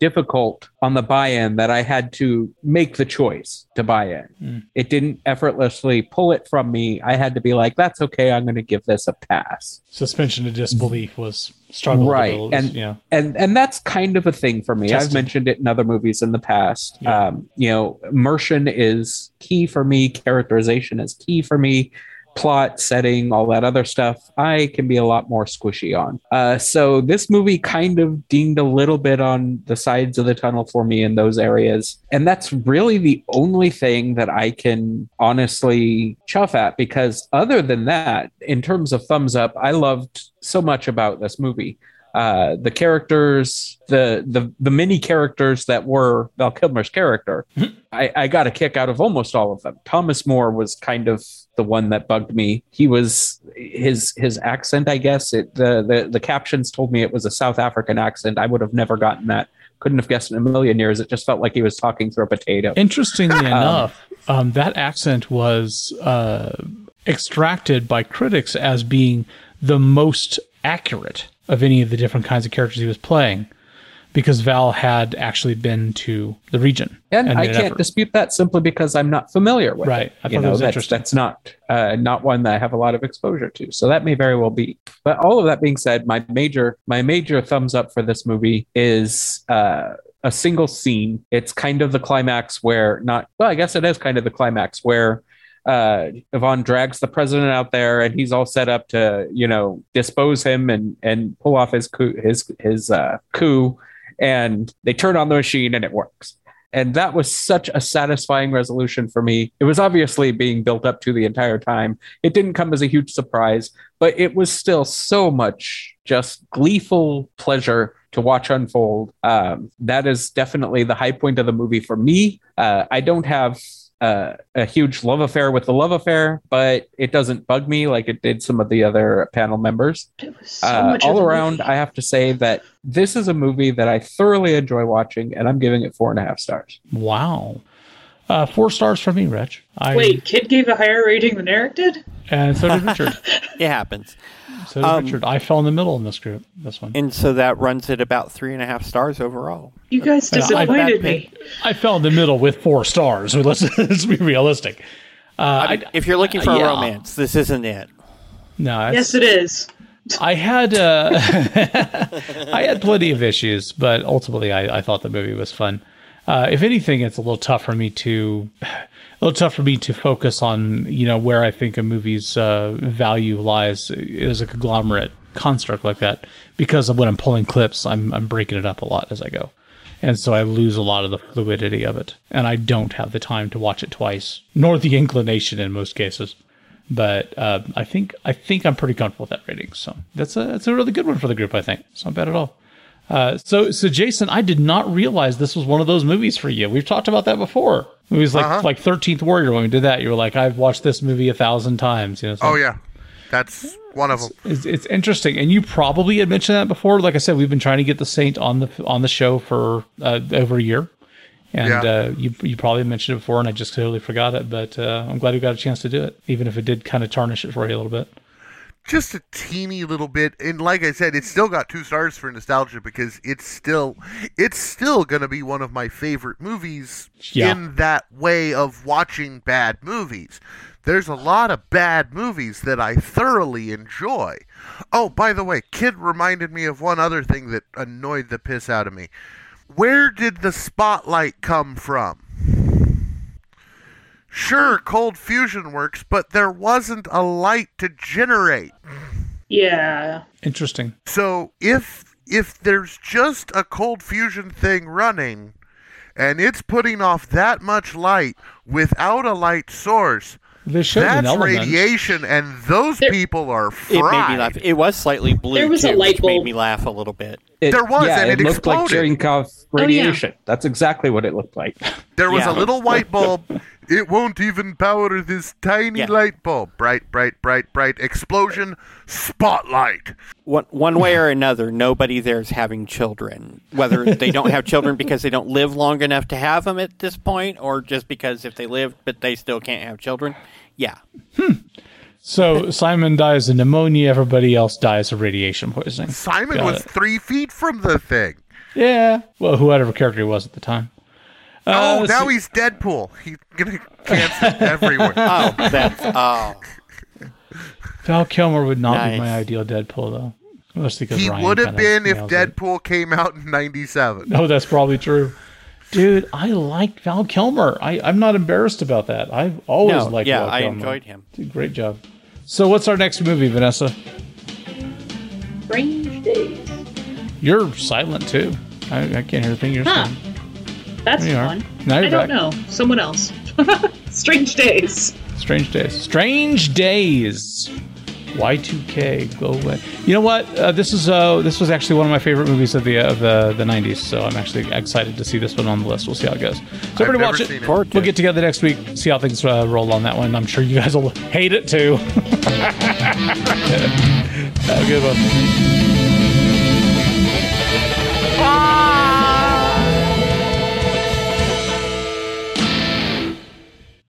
difficult on the buy-in that I had to make the choice to buy in. Mm. It didn't effortlessly pull it from me. I had to be like, "That's okay. I'm going to give this a pass." Suspension of disbelief was struggle. right build, and yeah. and and that's kind of a thing for me i've mentioned it in other movies in the past um you know immersion is key for me characterization is key for me plot setting all that other stuff i can be a lot more squishy on. Uh so this movie kind of dinged a little bit on the sides of the tunnel for me in those areas. And that's really the only thing that i can honestly chuff at because other than that in terms of thumbs up i loved so much about this movie. Uh, the characters, the the the many characters that were Val Kilmer's character, I, I got a kick out of almost all of them. Thomas More was kind of the one that bugged me. He was his his accent, I guess. It the the, the captions told me it was a South African accent. I would have never gotten that. Couldn't have guessed in a million years. It just felt like he was talking through a potato. Interestingly Um, enough, um, that accent was uh, extracted by critics as being the most accurate of any of the different kinds of characters he was playing, because Val had actually been to the region. And, I can't effort. dispute that simply because I'm not familiar with Right. it. I you know, was that's, interesting. that's not uh, not one that I have a lot of exposure to. So that may very well be. But all of that being said, my major my major thumbs up for this movie is uh, a single scene. It's kind of the climax where not well, I guess it is kind of the climax where uh, Ivan drags the president out there, and he's all set up to, you know, dispose him and and pull off his coup, his his uh, coup, and they turn on the machine, and it works. And that was such a satisfying resolution for me. It was obviously being built up to the entire time. It didn't come as a huge surprise, but it was still so much just gleeful pleasure to watch unfold. Um, that is definitely the high point of the movie for me. Uh, I don't have uh, a huge love affair with the love affair, but it doesn't bug me like it did some of the other panel members. Uh, much all the around, I have to say that this is a movie that I thoroughly enjoy watching, and I'm giving it four and a half stars. Wow. Uh, four stars from me, Rich. I, Wait, Kid gave a higher rating than Eric did? And so did Richard. [laughs] it happens. So did Um, Richard. I fell in the middle in this group. This one. And so that runs at about three and a half stars overall. You guys Yeah, I- disappointed me. I fell in the middle with four stars. So [laughs] let's, let's be realistic. Uh, I mean, if you're looking for yeah. a romance, this isn't it. No, Yes, it is. [laughs] I had uh, [laughs] I had plenty of issues, but ultimately I, I thought the movie was fun. Uh, if anything, it's a little tough for me to a little tough for me to focus on you know where I think a movie's uh, value lies as a conglomerate construct like that because of when I'm pulling clips, I'm I'm breaking it up a lot as I go. And so I lose a lot of the fluidity of it. And I don't have the time to watch it twice, nor the inclination in most cases but uh, I think I think I'm pretty comfortable with that rating. So that's a that's a really good one for the group. I think it's not bad at all. Uh, so so Jason, I did not realize this was one of those movies for you. We've talked about that before. Movies like Uh-huh. like Thirteenth Warrior when we did that. You were like, I've watched this movie a thousand times. You know. so- Oh yeah, that's one of them. It's, it's interesting, and you probably had mentioned that before. Like I said, we've been trying to get the Saint on the on the show for uh, over a year, and Yeah. uh, you you probably mentioned it before, and I just totally forgot it. But uh, I'm glad we got a chance to do it, even if it did kind of tarnish it for you a little bit. Just a teeny little bit and like i said it's still got two stars for nostalgia because it's still it's still going to be one of my favorite movies Yeah. in that way of watching bad movies. There's a lot of bad movies that i thoroughly enjoy. Oh by the way kid reminded me of one other thing that annoyed the piss out of me. Where did the spotlight come from Sure, cold fusion works, but there wasn't a light to generate. Yeah. Interesting. So if if there's just a cold fusion thing running and it's putting off that much light without a light source, They showed an that's element. radiation and those people are It fried. made me laugh. It was slightly blue There was a light which made me laugh a little bit. It, There was, yeah, and it looked like exploded. Cherenkov Oh, yeah. radiation. That's exactly what it looked like. There was Yeah. a little white [laughs] bulb. It won't even power this tiny Yeah. light bulb. Bright, bright, bright, bright. Explosion. Spotlight. One, one way or another, nobody there's having children. Whether they don't have children because they don't live long enough to have them at this point, or just because if they live but they still can't have children. Yeah. Hmm. So Simon dies of pneumonia. Everybody else dies of radiation poisoning. Simon Got was it. three feet from the thing. Yeah. Well, whoever character he was at the time. Oh, oh, let's now see. he's Deadpool. He's gonna cancel [laughs] everywhere. Oh, that's oh. Val Kilmer would not be my ideal Deadpool, though. Mostly because he Ryan would have been if nails it. Deadpool came out in '97. No, [laughs] that's probably true. Dude, I liked Val Kilmer. I, I'm not embarrassed about that. I've always No, liked yeah, Val I Kilmer. enjoyed him. Did great job. So, what's our next movie, Vanessa? Strange days. You're silent too. I, I can't hear a thing you're Huh. saying. That's There are. fun. Now you're I don't back. know. Someone else. [laughs] Strange days. Strange Days. Strange Days. Y2K. Go away. You know what? Uh, this is uh, this was actually one of my favorite movies of the of the the 90s. So I'm actually excited to see this one on the list. We'll see how it goes. So everybody watch it. it. We'll get together next week. See how things uh, roll on that one. I'm sure you guys will [laughs] hate it too. [laughs] have a good one.